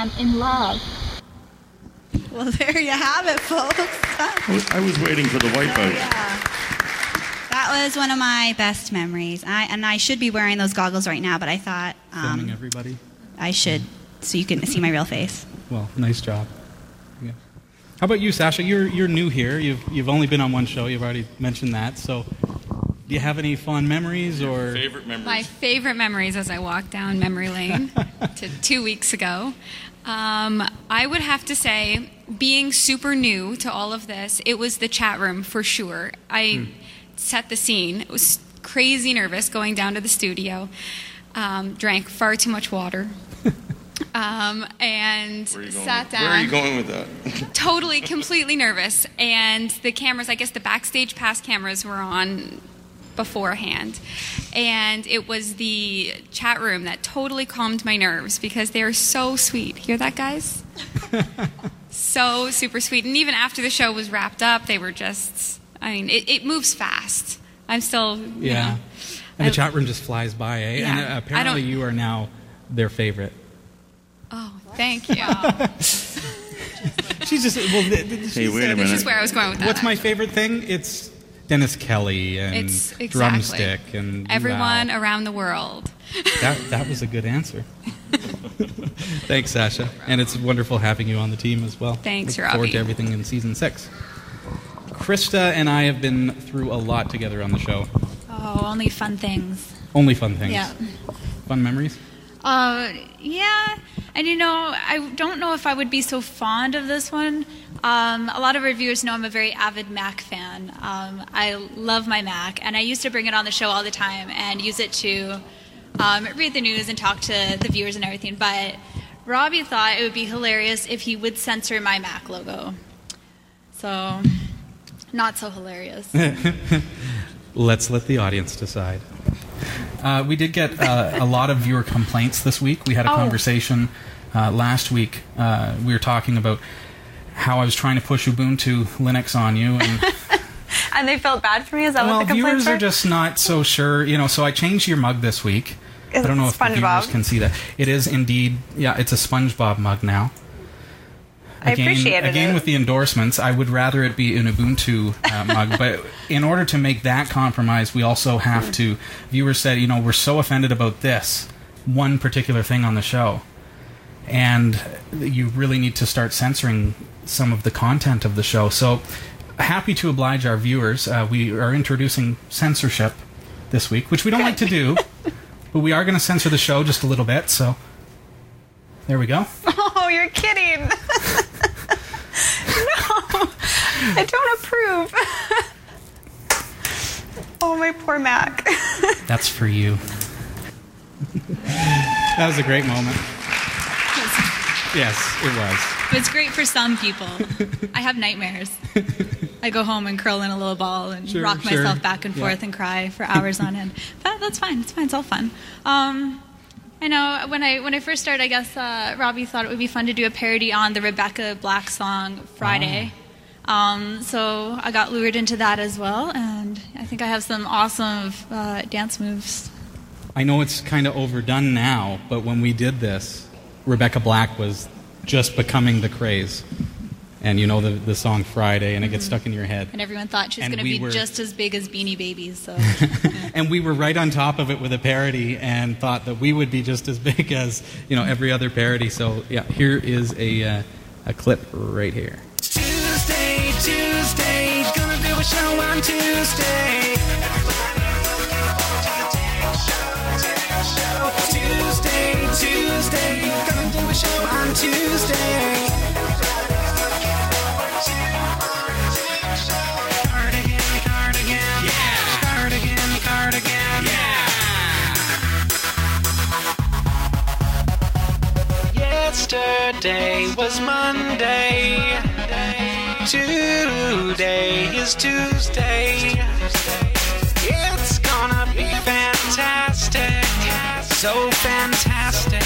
Speaker 14: I am in love.
Speaker 2: Well, there you have it, folks.
Speaker 9: I was, waiting for the wipeout.
Speaker 2: Yeah, That was one of my best memories. I, and I should be wearing those goggles right now, but I thought
Speaker 3: Filming
Speaker 2: um,
Speaker 3: everybody.
Speaker 2: I should so you can see my real face.
Speaker 3: Well, nice job. Yeah. How about you, Sasha? You're you're new here. You've you've only been on one show. You've already mentioned that. So, do you have any fond memories or
Speaker 9: favorite memories?
Speaker 10: My favorite memories as I walk down memory lane *laughs* to two weeks ago. Um, I would have to say, being super new to all of this, it was the chat room for sure. I set the scene. It was crazy nervous going down to the studio. Um, drank far too much water. *laughs* um, and sat down.
Speaker 9: Where are you going with that? *laughs*
Speaker 10: totally, completely nervous. And the cameras, I guess the backstage pass cameras were on beforehand. And it was the chat room that totally calmed my nerves because they are so sweet. Hear that, guys? *laughs* so super sweet. And even after the show was wrapped up, they were just, I mean, it, it moves fast. I'm still, you
Speaker 3: Yeah.
Speaker 10: know.
Speaker 3: And the
Speaker 10: I-
Speaker 3: chat room just flies by, eh?
Speaker 10: Yeah.
Speaker 3: And uh, apparently you are now their favorite.
Speaker 10: Oh, thank you. *laughs*
Speaker 3: She's just well. th- th- she
Speaker 9: Hey, wait a
Speaker 3: said-
Speaker 9: minute.
Speaker 10: This is where I was going with that.
Speaker 3: What's my favorite thing? It's Dennis Kelly and
Speaker 10: It's exactly.
Speaker 3: Drumstick and
Speaker 10: Everyone
Speaker 3: Wow.
Speaker 10: around the world. *laughs*
Speaker 3: That that was a good answer. *laughs* Thanks, Sasha, and it's wonderful having you on the team as well.
Speaker 10: Thanks,
Speaker 3: Look forward to everything in season six. Christa and I have been through a lot together on the show.
Speaker 5: Oh, only fun things.
Speaker 3: Only fun things.
Speaker 5: Yeah.
Speaker 3: Fun memories.
Speaker 5: Uh, yeah, and you know, I don't know if I would be so fond of this one. Um, a lot of reviewers know I'm a very avid Mac fan. Um, I love my Mac, and I used to bring it on the show all the time and use it to um, read the news and talk to the viewers and everything. But Robbie thought it would be hilarious if he would censor my Mac logo. So, not so hilarious. *laughs*
Speaker 3: Let's let the audience decide. Uh, we did get uh, a lot of viewer complaints this week. We had a
Speaker 5: Oh.
Speaker 3: conversation uh, last week. Uh, we were talking about how I was trying to push Ubuntu Linux on you, and *laughs*
Speaker 5: and they felt bad for me. Is that
Speaker 3: well,
Speaker 5: what the
Speaker 3: viewers
Speaker 5: complaints
Speaker 3: are just not so sure. You know, so I changed your mug this week. It's I don't know if the viewers can see that. It is indeed, yeah, it's a SpongeBob mug now.
Speaker 5: I
Speaker 3: Again,
Speaker 5: appreciated
Speaker 3: again
Speaker 5: it.
Speaker 3: with the endorsements, I would rather it be an Ubuntu uh, *laughs* mug. But in order to make that compromise, we also have to. Viewers said, you know, we're so offended about this one particular thing on the show, and you really need to start censoring some of the content of the show. So happy to oblige our viewers. Uh, we are introducing censorship this week, which we don't like to do, *laughs* but we are going to censor the show just a little bit. So there we go. *laughs*
Speaker 5: Oh, you're kidding. *laughs* no, I don't approve. oh, my poor Mac.
Speaker 3: That's for you. that was a great moment. Yes, it was.
Speaker 5: But it's great for some people. I have nightmares. I go home and curl in a little ball and
Speaker 3: Sure,
Speaker 5: rock
Speaker 3: sure.
Speaker 5: myself back and
Speaker 3: Yeah.
Speaker 5: forth and cry for hours on end. *laughs* But that's fine. It's fine. It's all fun. Um, I know when I when I first started, I guess uh, Robbie thought it would be fun to do a parody on the Rebecca Black song Friday. Um, so I got lured into that as well, and I think I have some awesome uh, dance moves.
Speaker 3: I know it's kind of overdone now, but when we did this, Rebecca Black was just becoming the craze. And you know the, the song Friday, and it gets
Speaker 5: Mhm.
Speaker 3: stuck in your head.
Speaker 5: And everyone thought she was going to
Speaker 3: we
Speaker 5: be
Speaker 3: were-
Speaker 5: just as big as Beanie Babies. So *laughs*
Speaker 3: And we were right on top of it with a parody and thought that we would be just as big as, you know, every other parody. So, yeah, here is a, uh, a clip right here.
Speaker 15: Tuesday, Tuesday, gonna do a show on Tuesday. Tuesday, Tuesday, gonna do a show on Tuesday. Yesterday was Monday. Today is Tuesday. So fantastic.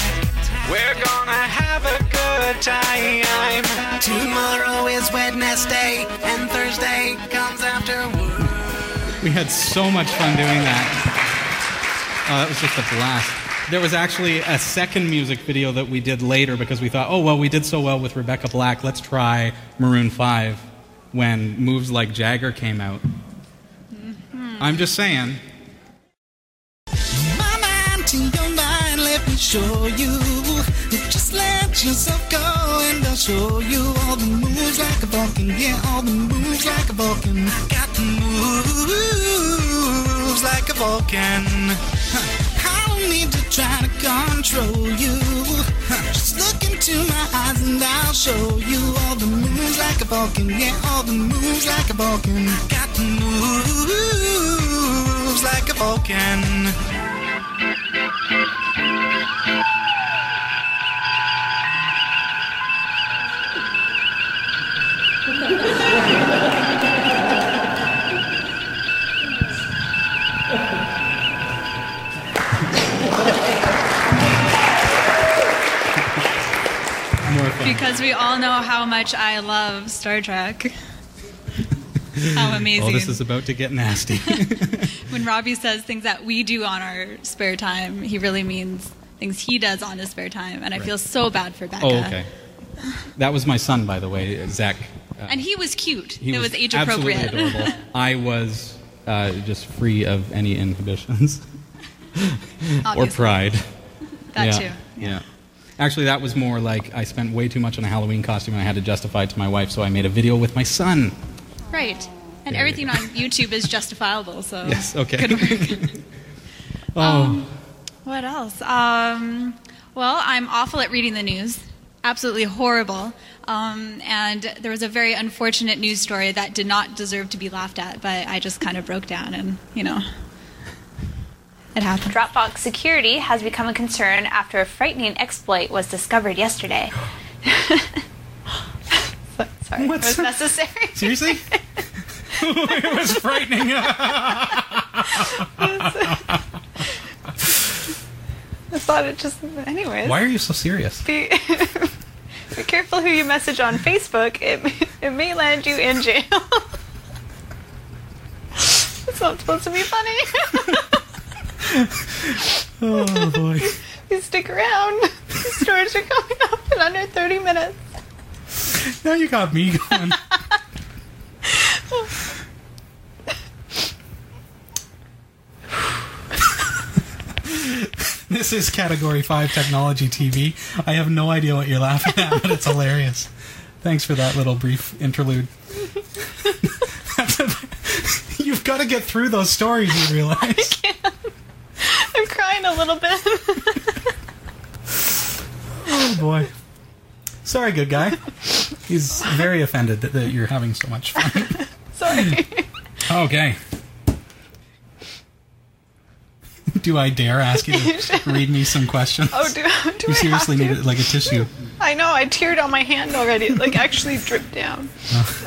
Speaker 15: We're gonna have a good time. Tomorrow is Wednesday, and Thursday comes afterward.
Speaker 3: We had so much fun doing that. Uh, oh, that was just a blast. There was actually a second music video that we did later because we thought, oh, well, we did so well with Rebecca Black. Let's try Maroon 5 when moves like Jagger came out. Mm-hmm. I'm just saying.
Speaker 15: Show you. Just let yourself go and I'll show you all the moves like a Vulcan. Yeah, all the moves like a Vulcan. I Got the moves like a Vulcan. I don't need to try to control you. Just look into my eyes and I'll show you all the moves like a Vulcan. Yeah, all the moves like a Vulcan. I Got the moves like a Vulcan.
Speaker 2: We all know how much I love Star Trek. How *laughs* amazing.
Speaker 3: Oh, this is about to get nasty. *laughs*
Speaker 2: when Robbie says things that we do on our spare time, he really means things he does on his spare time, and I feel so bad for Becca.
Speaker 3: oh, okay. That was my son, by the way, Zach. Uh,
Speaker 2: And he was cute.
Speaker 3: he
Speaker 2: it was, age
Speaker 3: absolutely
Speaker 2: appropriate.
Speaker 3: adorable. *laughs* I was uh, just free of any inhibitions or pride.
Speaker 2: That
Speaker 3: yeah,
Speaker 2: too.
Speaker 3: Yeah. Actually, that was more like I spent way too much on a Halloween costume and I had to justify it to my wife, so I made a video with my son.
Speaker 2: Right. And
Speaker 3: There you
Speaker 2: everything on YouTube is justifiable, so. *laughs*
Speaker 3: Yes, okay.
Speaker 2: Good work. *laughs*
Speaker 3: Oh,
Speaker 2: Um, what else? Um, well, I'm awful at reading the news. Absolutely horrible. Um, and there was a very unfortunate news story that did not deserve to be laughed at, but I just kind of broke down and, you know. It happened.
Speaker 5: Dropbox security has become a concern after a frightening exploit was discovered yesterday. *gasps* Sorry,
Speaker 3: What's-
Speaker 5: it was necessary.
Speaker 3: seriously? *laughs* *laughs* it was frightening. *laughs*
Speaker 5: I thought it just. Anyways.
Speaker 3: Why are you so serious?
Speaker 5: Be, be careful who you message on Facebook. It, it may land you in jail. it's not supposed to be funny. *laughs*
Speaker 3: Oh boy.
Speaker 5: you stick around. The stories are coming up in under 30 minutes.
Speaker 3: Now you got me going. This is Category 5 Technology TV. I have no idea what you're laughing at, but it's hilarious. Thanks for that little brief interlude. *laughs* You've got to get through those stories, you realize. *laughs*
Speaker 5: I'm crying a little bit. *laughs*
Speaker 3: Oh boy. Sorry, good guy. He's very offended that, that you're having so much fun. *laughs*
Speaker 5: Sorry.
Speaker 3: Okay. Do I dare ask you to read me some questions?
Speaker 5: Oh, do, do
Speaker 3: you
Speaker 5: I
Speaker 3: seriously need it like a tissue.
Speaker 5: I know, I teared on my hand already. It like actually dripped down.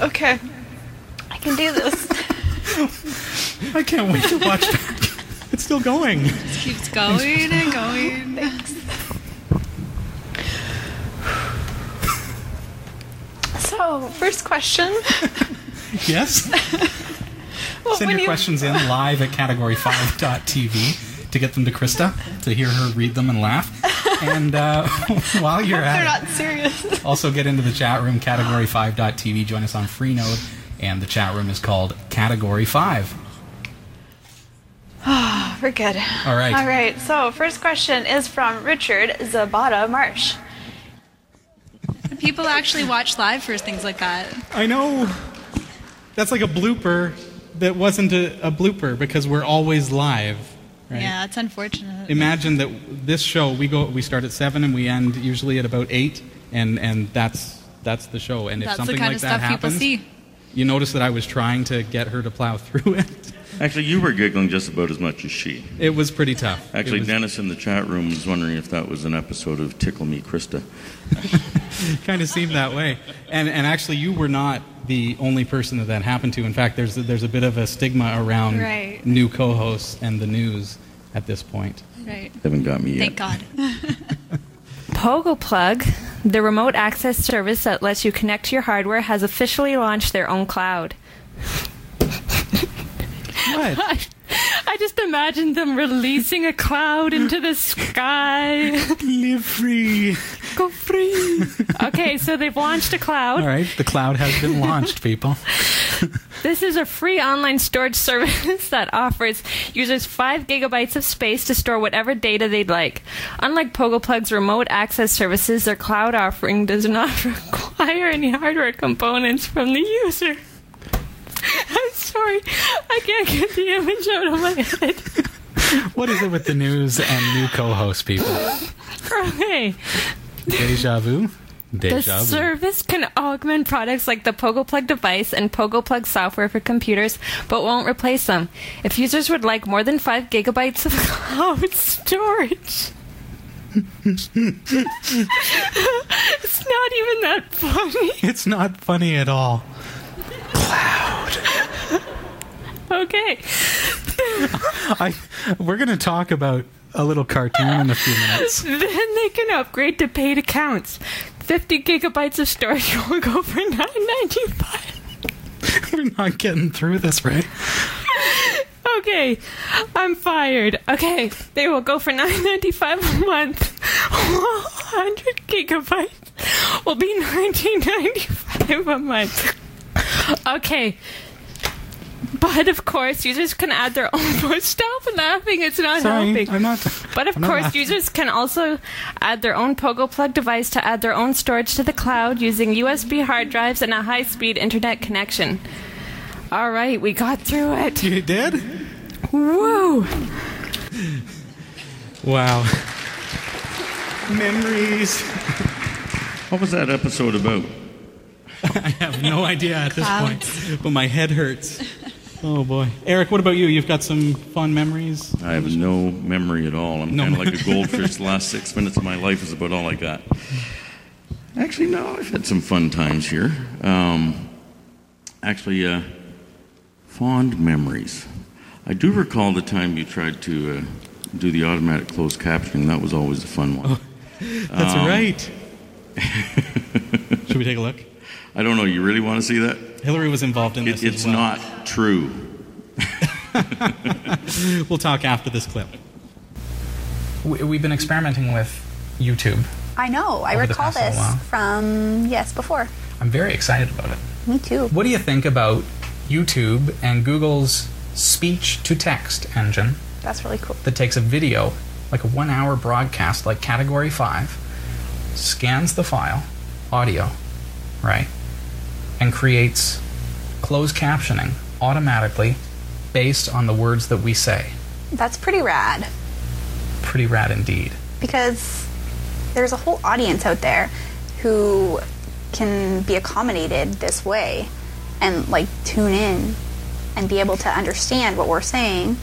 Speaker 5: Okay. I can do this.
Speaker 3: I can't wait to watch that. It's still going.
Speaker 2: Just keeps going and going.
Speaker 5: So, first question.
Speaker 3: Yes? *laughs*
Speaker 5: Well,
Speaker 3: Send your
Speaker 5: you-
Speaker 3: questions in live at category5.tv to get them to Christa, to hear her read them and laugh. And uh, *laughs* while you're at
Speaker 5: They're
Speaker 3: at
Speaker 5: not
Speaker 3: it,
Speaker 5: serious. *laughs*
Speaker 3: also get into the chat room, category5.tv. Join us on Freenode, and the chat room is called Category 5.
Speaker 5: Oh, *sighs* we're good.
Speaker 3: All right.
Speaker 5: All right. So, first question is from Richard Zabata Marsh.
Speaker 2: People actually watch live for things like that.
Speaker 3: I know. That's like a blooper that wasn't a, a blooper because we're always live. Right?
Speaker 2: Yeah, it's unfortunate.
Speaker 3: Imagine that this show we go we start at seven and we end usually at about eight, and and that's that's the show. And if
Speaker 2: That's the
Speaker 3: something
Speaker 2: kind
Speaker 3: like
Speaker 2: of
Speaker 3: that
Speaker 2: stuff
Speaker 3: happens,
Speaker 2: see.
Speaker 3: you notice that I was trying to get her to plow *laughs* through it.
Speaker 9: Actually, you were giggling just about as much as she.
Speaker 3: It was pretty tough.
Speaker 9: Actually,
Speaker 3: was-
Speaker 9: Dennis in the chat room was wondering if that was an episode of Tickle Me Christa. *laughs*
Speaker 3: kind of seemed that way. And and actually, you were not the only person that that happened to. In fact, there's there's a bit of a stigma around
Speaker 2: Right.
Speaker 3: new co-hosts and the news at this point.
Speaker 2: Right.
Speaker 9: Haven't got me yet.
Speaker 2: Thank God. *laughs*
Speaker 16: Pogo Plug, the remote access service that lets you connect to your hardware, has officially launched their own cloud.
Speaker 3: What?
Speaker 16: I, *laughs* I just imagined them releasing a cloud into the sky.
Speaker 3: Live free.
Speaker 16: Go free. Okay, so they've launched a cloud.
Speaker 3: All right, the cloud has been launched, people. *laughs*
Speaker 16: This is a free online storage service *laughs* that offers users 5 gigabytes of space to store whatever data they'd like. Unlike PogoPlug's remote access services, their cloud offering does not require any hardware components from the user. *laughs* I'm sorry, I can't get the image out of my head.
Speaker 3: What is it with the news and new co-host people?
Speaker 16: Okay.
Speaker 3: Deja vu.
Speaker 16: The
Speaker 3: Deja vu.
Speaker 16: service can augment products like the PogoPlug device and PogoPlug software for computers, but won't replace them. If users would like more than 5 gigabytes of *laughs* cloud storage, *laughs* it's not even that funny.
Speaker 3: It's not funny at all.
Speaker 16: Okay.
Speaker 3: I we're gonna talk about a little cartoon in a few minutes. *laughs*
Speaker 16: Then they can upgrade to paid accounts. 50 gigabytes of storage will go for 9.95.
Speaker 17: We're not getting through this, right?
Speaker 16: Okay, I'm fired. Okay, they will go for 9.95 a month. *laughs* 100 gigabytes will be *laughs* 19.95 a month. *laughs* Okay. But of course, users can add their own. Stop laughing; it's not
Speaker 17: Sorry,
Speaker 16: helping.
Speaker 17: I'm not.
Speaker 16: But of
Speaker 17: I'm
Speaker 16: course,
Speaker 17: laughing.
Speaker 16: users can also add their own Pogo Plug device to add their own storage to the cloud using USB hard drives and a high-speed internet connection. All right, we got through it.
Speaker 17: You did?
Speaker 16: Woo!
Speaker 17: Wow. Memories.
Speaker 9: What was that episode about? *laughs*
Speaker 17: I have no idea at this
Speaker 18: Clouds.
Speaker 17: point, but my head hurts. *laughs* Oh boy, Eric, what about you? You've got some fun memories.
Speaker 9: I have no memory at all. I'm
Speaker 17: No
Speaker 9: kind of like a goldfish. The last six minutes of my life is about all I got. Actually, no, I've had some fun times here. Um, actually, uh, fond memories. I do recall the time you tried to uh, do the automatic closed captioning. That was always a fun one. *laughs*
Speaker 17: That's
Speaker 9: Um,
Speaker 17: right. Should we take a look?
Speaker 9: I don't know. You really want to see that?
Speaker 17: Hillary was involved in
Speaker 9: It,
Speaker 17: this.
Speaker 9: it's
Speaker 17: as well.
Speaker 9: not true. *laughs*
Speaker 17: we'll talk after this clip.
Speaker 3: We, we've been experimenting with YouTube.
Speaker 19: I know. I recall this from yes before.
Speaker 3: I'm very excited about it.
Speaker 19: Me too.
Speaker 3: What do you think about YouTube and Google's speech to text engine
Speaker 19: That's really cool.
Speaker 3: that takes a video, like a one hour broadcast, like category 5, scans the file, audio, right, and creates closed captioning automatically based on the words that we say?
Speaker 19: That's pretty rad
Speaker 3: Pretty rad indeed.
Speaker 19: because there's a whole audience out there who can be accommodated this way and like tune in and be able to understand what we're saying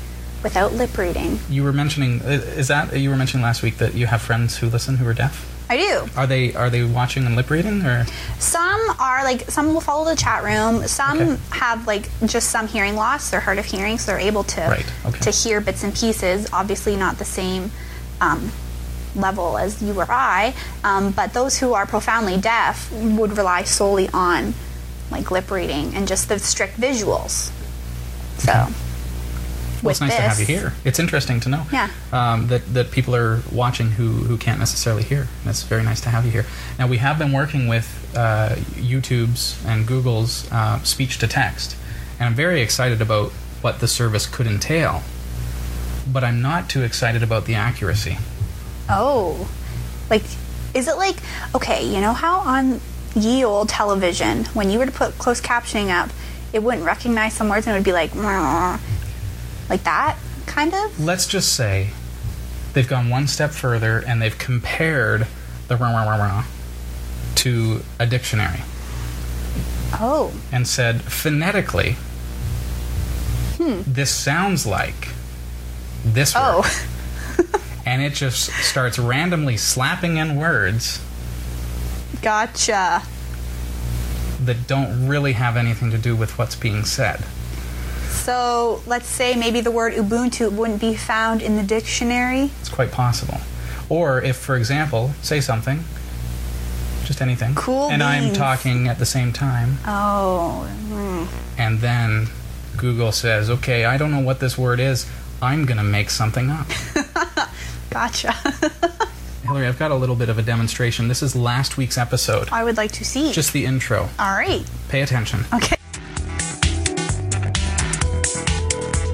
Speaker 19: without lip reading.
Speaker 3: You were mentioning, is that, you were mentioning last week that you have friends who listen who are deaf?
Speaker 19: I do.
Speaker 3: Are they are they watching and lip reading or
Speaker 19: Some are like some will follow the chat room. Some
Speaker 3: Okay.
Speaker 19: have like just some hearing loss. They're hard of hearing, so they're able to
Speaker 3: Right, okay.
Speaker 19: to hear bits and pieces. Obviously, not the same um, level as you or I. Um, but those who are profoundly deaf would rely solely on like lip reading and just the strict visuals. So,
Speaker 3: well, it's nice to have you here. It's interesting to know
Speaker 19: Yeah.
Speaker 3: um, that that people are watching who who can't necessarily hear. And it's very nice to have you here. Now we have been working with uh, YouTube's and Google's uh, speech to text, and I'm very excited about what the service could entail. But I'm not too excited about the accuracy.
Speaker 19: Oh, like, is it like, okay, you know how on ye old television, when you were to put closed captioning up, it wouldn't recognize some words and it would be like, like that, kind of?
Speaker 3: Let's just say they've gone one step further and they've compared the rah, rah, rah, rah to a dictionary
Speaker 19: Oh,
Speaker 3: and said phonetically,
Speaker 19: hmm.
Speaker 3: this sounds like this word.
Speaker 19: Oh, *laughs*
Speaker 3: And it just starts randomly slapping in words
Speaker 19: gotcha.
Speaker 3: that don't really have anything to do with what's being said.
Speaker 19: So let's say maybe the word Ubuntu wouldn't be found in the dictionary.
Speaker 3: It's quite possible. Or if, for example, say something, just anything,
Speaker 19: Cool
Speaker 3: and I'm talking at the same time,
Speaker 19: Oh, hmm.
Speaker 3: and then Google says, okay, I don't know what this word is, I'm going to make something up. *laughs*
Speaker 19: gotcha. *laughs*
Speaker 3: Hillary, I've got a little bit of a demonstration. This is last week's episode,
Speaker 19: I would like to see.
Speaker 3: just the intro.
Speaker 19: All right.
Speaker 3: Pay attention.
Speaker 19: Okay.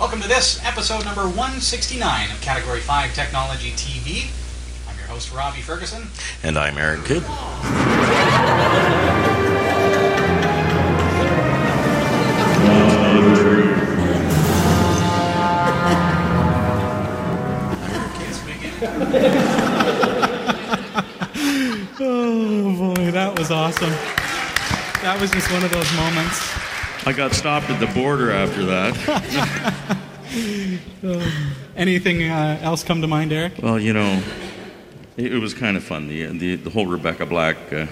Speaker 3: Welcome to this episode number 169 of Category 5 Technology TV. I'm your host, Robbie Ferguson.
Speaker 9: And I'm Eric Kidd. *laughs*
Speaker 17: Oh boy, that was awesome.
Speaker 3: that was just one of those moments.
Speaker 20: I got stopped at the border after that. *laughs*
Speaker 3: Anything uh, else come to mind, Eric?
Speaker 20: Well, you know, it, it was kind of fun. The, the, the whole Rebecca Black uh,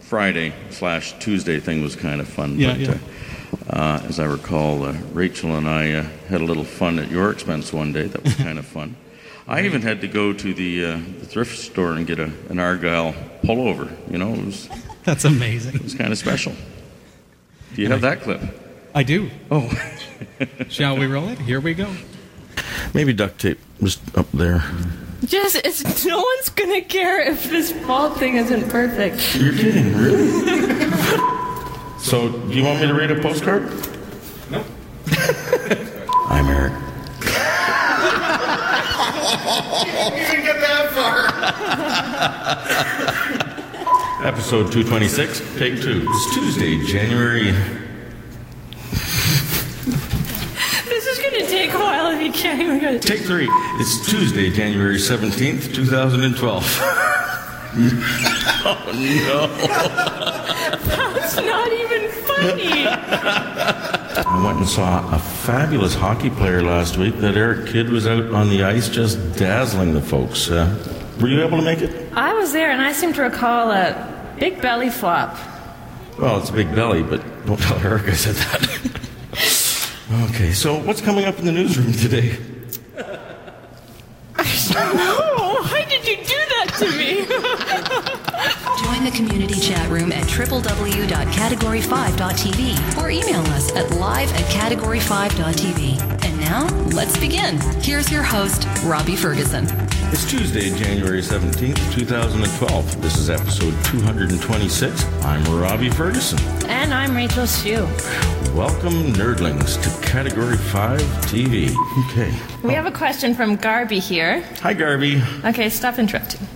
Speaker 20: Friday slash Tuesday thing was kind of fun.
Speaker 3: Yeah,
Speaker 20: but,
Speaker 3: yeah.
Speaker 20: Uh, uh, as I recall, uh, Rachel and I uh, had a little fun at your expense one day. That was kind of fun. *laughs* I even had to go to the, uh, the thrift store and get a, an Argyle pullover. You know, it was
Speaker 3: That's amazing.
Speaker 20: it was kind of special. Do you have that clip?
Speaker 3: I do.
Speaker 20: Oh. *laughs*
Speaker 3: Shall we roll it? Here we go.
Speaker 9: Maybe duct tape just up there.
Speaker 16: Just, it's, no one's gonna care if this bald thing isn't perfect.
Speaker 9: You're kidding, really? *laughs* so, do you want me to read a postcard?
Speaker 3: Nope. *laughs*
Speaker 9: I'm Eric.
Speaker 21: you didn't even get that far.
Speaker 9: Episode 226, take two. It's Tuesday, January.
Speaker 16: This is gonna take a while if you can't even it.
Speaker 9: Take three. It's Tuesday, January 17th, 2012. *laughs* oh, no.
Speaker 16: That's not even funny.
Speaker 9: I went and saw a fabulous hockey player last week. That Eric Kidd was out on the ice just dazzling the folks. Uh, were you able to make it?
Speaker 16: I was there and I seem to recall a big belly flop.
Speaker 9: Well, it's a big belly, but don't tell Eric I said that. okay, so what's coming up in the newsroom today?
Speaker 16: No, why did you do that to me?
Speaker 4: Join the community chat room at www.category5.tv or email us at live at category5.tv. And now, let's begin. Here's your host, Robbie Ferguson.
Speaker 9: It's Tuesday, January 17th, 2012. This is episode 226. I'm Robbie Ferguson.
Speaker 16: and I'm Rachel Shue.
Speaker 9: Welcome, nerdlings, to Category 5 TV. Okay.
Speaker 16: We have a question from Garby here.
Speaker 9: Hi, Garby.
Speaker 16: Okay, stop interrupting.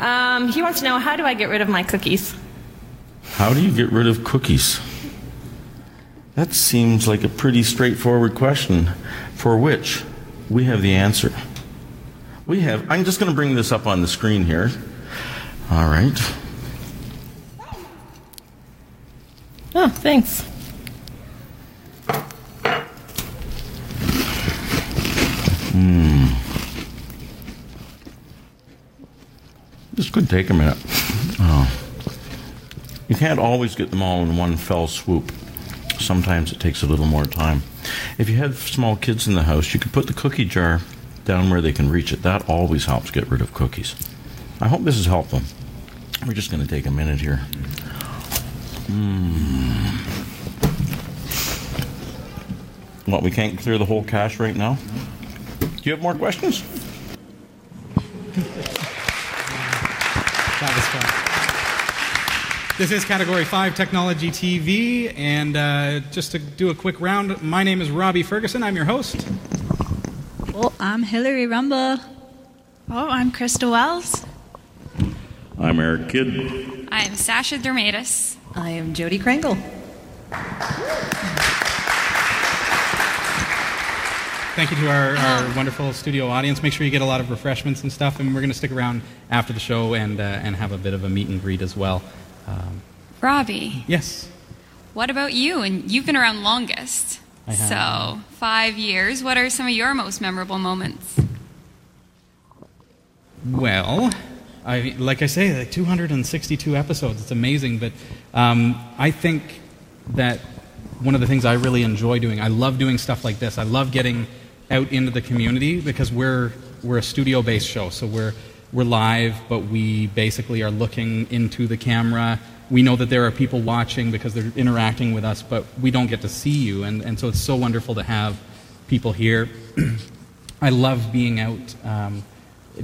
Speaker 16: Um, he wants to know how do I get rid of my cookies?
Speaker 9: How do you get rid of cookies? That seems like a pretty straightforward question, for which we have the answer. We have, I'm just going to bring this up on the screen here. All right.
Speaker 16: Oh, thanks.
Speaker 9: Hmm. This could take a minute. Oh. You can't always get them all in one fell swoop. Sometimes it takes a little more time. If you have small kids in the house, you could put the cookie jar down where they can reach it. That always helps get rid of cookies. I hope this helped them. We're just going to take a minute here. Mm. What, we can't clear the whole cache right now? Do you have more questions?
Speaker 3: This is Category 5 Technology TV, and uh, just to do a quick round, my name is Robbie Ferguson. I'm your host.
Speaker 2: Well, I'm Hillary Rumble. Oh, I'm Christa Wells.
Speaker 20: I'm Eric Kidd.
Speaker 10: I'm Sasha Dermatis.
Speaker 4: I am Jodi Krangle.
Speaker 3: Thank you to our, our wonderful studio audience. Make sure you get a lot of refreshments and stuff, and we're going to stick around after the show and, uh, and have a bit of a meet and greet as well. Um,
Speaker 10: Robbie,
Speaker 3: yes.
Speaker 10: what about you? And you've been around longest. So, five years. What are some of your most memorable moments?
Speaker 3: Well, I, like I say, like 262 episodes. It's amazing, but um, I think that one of the things I really enjoy doing, I love doing stuff like this. I love getting out into the community because we're we're a studio-based show, so we're we're live, but we basically are looking into the camera. We know that there are people watching because they're interacting with us, but we don't get to see you, and, and so it's so wonderful to have people here. *clears throat* I love being out um,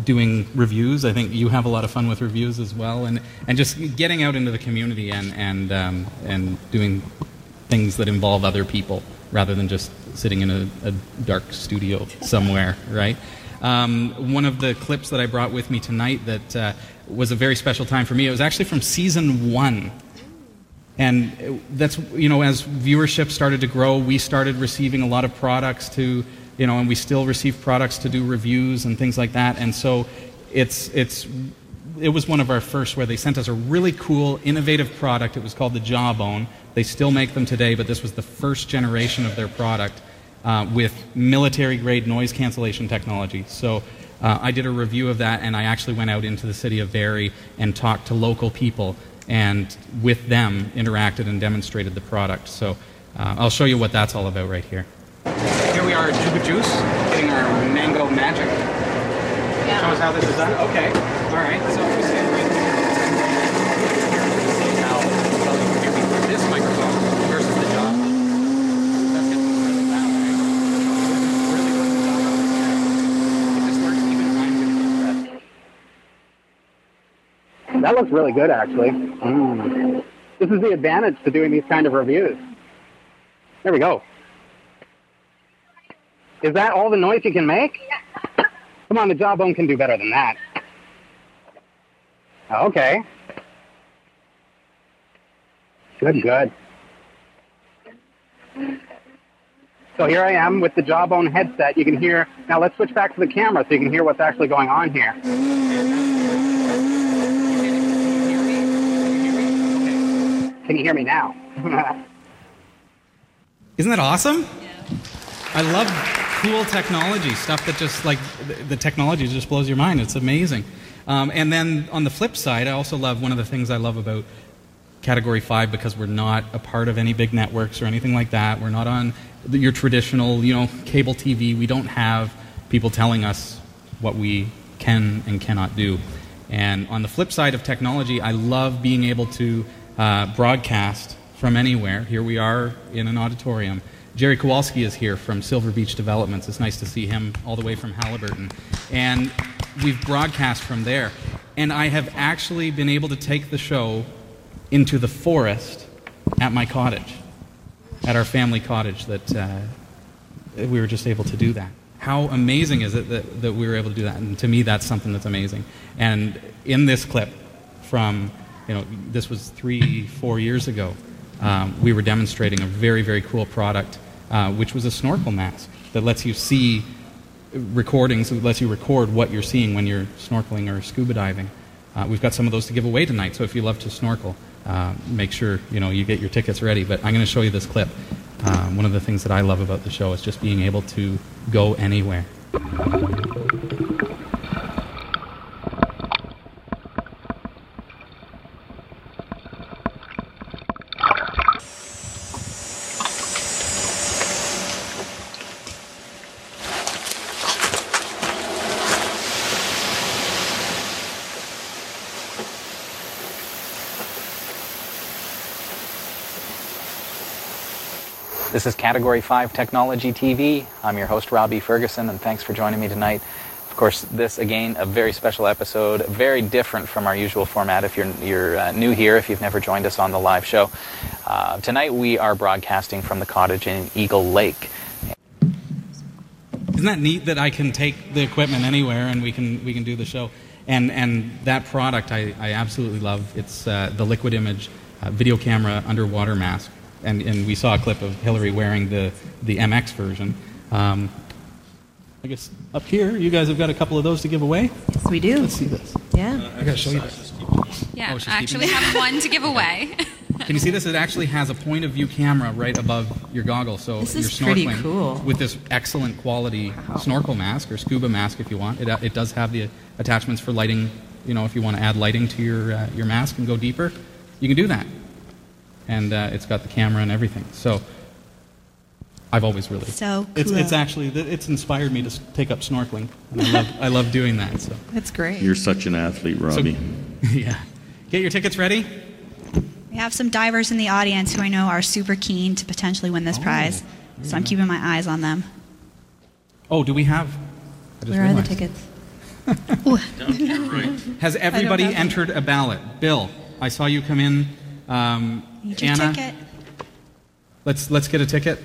Speaker 3: doing reviews. I think you have a lot of fun with reviews as well, and, and just getting out into the community and and um, and doing things that involve other people rather than just sitting in a, a dark studio somewhere, right? Um, one of the clips that I brought with me tonight that uh, was a very special time for me. It was actually from season one. And that's, you know, as viewership started to grow, we started receiving a lot of products to, you know, and we still receive products to do reviews and things like that. And so it's, it's it was one of our first where they sent us a really cool, innovative product. It was called the Jawbone. They still make them today, but this was the first generation of their product uh, with military grade noise cancellation technology. So uh, I did a review of that, and I actually went out into the city of Barrie and talked to local people, and with them interacted and demonstrated the product. So uh, I'll show you what that's all about right here. Here we are at Juba Juice, getting our mango magic. Show us how this is done. Okay. All right. So we stand right here. See how well you can hear me through this microphone versus the jaw. That's getting really loud. right? Really does the job of the If this works, even if I'm going to get pressed.
Speaker 22: That looks really good, actually. Mm. This is the advantage to doing these kind of reviews. There we go. Is that all the noise you can make? Come on, the jawbone can do better than that. Okay. Good, good. So here I am with the jawbone headset. You can hear. Now let's switch back to the camera so you can hear what's actually going on here. Can you hear me now? *laughs*
Speaker 3: Isn't that awesome? I love cool technology, stuff that just like the, the technology just blows your mind. It's amazing. Um, and then on the flip side, I also love one of the things I love about Category 5 because we're not a part of any big networks or anything like that. We're not on the, your traditional, you know, cable TV. We don't have people telling us what we can and cannot do. And on the flip side of technology, I love being able to uh, broadcast from anywhere. Here we are in an auditorium. Jerry Kowalski is here from Silver Beach Developments. It's nice to see him all the way from Haliburton. And we've broadcast from there. And I have actually been able to take the show into the forest at my cottage, at our family cottage, that uh, we were just able to do that. How amazing is it that, that we were able to do that? And to me, that's something that's amazing. And in this clip from, you know, this was three, four years ago, um, we were demonstrating a very, very cool product, uh, which was a snorkel mask that lets you see recordings, it lets you record what you're seeing when you're snorkeling or scuba diving. Uh, we've got some of those to give away tonight, so if you love to snorkel, uh, make sure you know you get your tickets ready. But I'm going to show you this clip. Um, one of the things that I love about the show is just being able to go anywhere.
Speaker 23: This is Category 5 Technology TV. I'm your host, Robbie Ferguson, and thanks for joining me tonight. Of course, this again, a very special episode, very different from our usual format if you're, you're uh, new here, if you've never joined us on the live show. Uh, tonight we are broadcasting from the cottage in Eagle Lake.
Speaker 3: Isn't that neat that I can take the equipment anywhere and we can we can do the show? And and that product I, I absolutely love. It's uh, the Liquid Image uh, video camera underwater mask, and and we saw a clip of Hillary wearing the the MX version. Um, I guess up here you guys have got a couple of those to give away.
Speaker 4: Yes, we do.
Speaker 3: Let's see this.
Speaker 4: Yeah.
Speaker 3: I gotta show you this.
Speaker 10: Yeah,
Speaker 3: Oh,
Speaker 10: I actually
Speaker 3: keeping
Speaker 10: have one to give *laughs* away.
Speaker 3: Can you see this? It actually has a point of view camera right above your goggles, so
Speaker 4: This
Speaker 3: you're
Speaker 4: is pretty
Speaker 3: snorkeling
Speaker 4: cool.
Speaker 3: with this excellent quality snorkel mask or scuba mask if you want. It, uh, it does have the attachments for lighting. You know, if you want to add lighting to your uh, your mask and go deeper, you can do that. And uh, it's got the camera and everything. So I've always really
Speaker 2: So
Speaker 3: it's it's actually it's inspired me to take up snorkeling. And I love I love doing that. So
Speaker 4: That's great.
Speaker 9: You're such an athlete, Robbie. *laughs*
Speaker 3: yeah, get your tickets ready.
Speaker 2: We have some divers in the audience who I know are super keen to potentially win this
Speaker 3: Oh,
Speaker 2: prize. So I'm keeping my eyes on them.
Speaker 3: Oh, do we have? I just
Speaker 4: Where are the
Speaker 3: realized.
Speaker 4: tickets? *laughs*
Speaker 3: Has everybody entered a ballot? Bill, I saw you come in. Um,
Speaker 2: Need your
Speaker 3: Anna,
Speaker 2: ticket.
Speaker 3: let's let's get a ticket.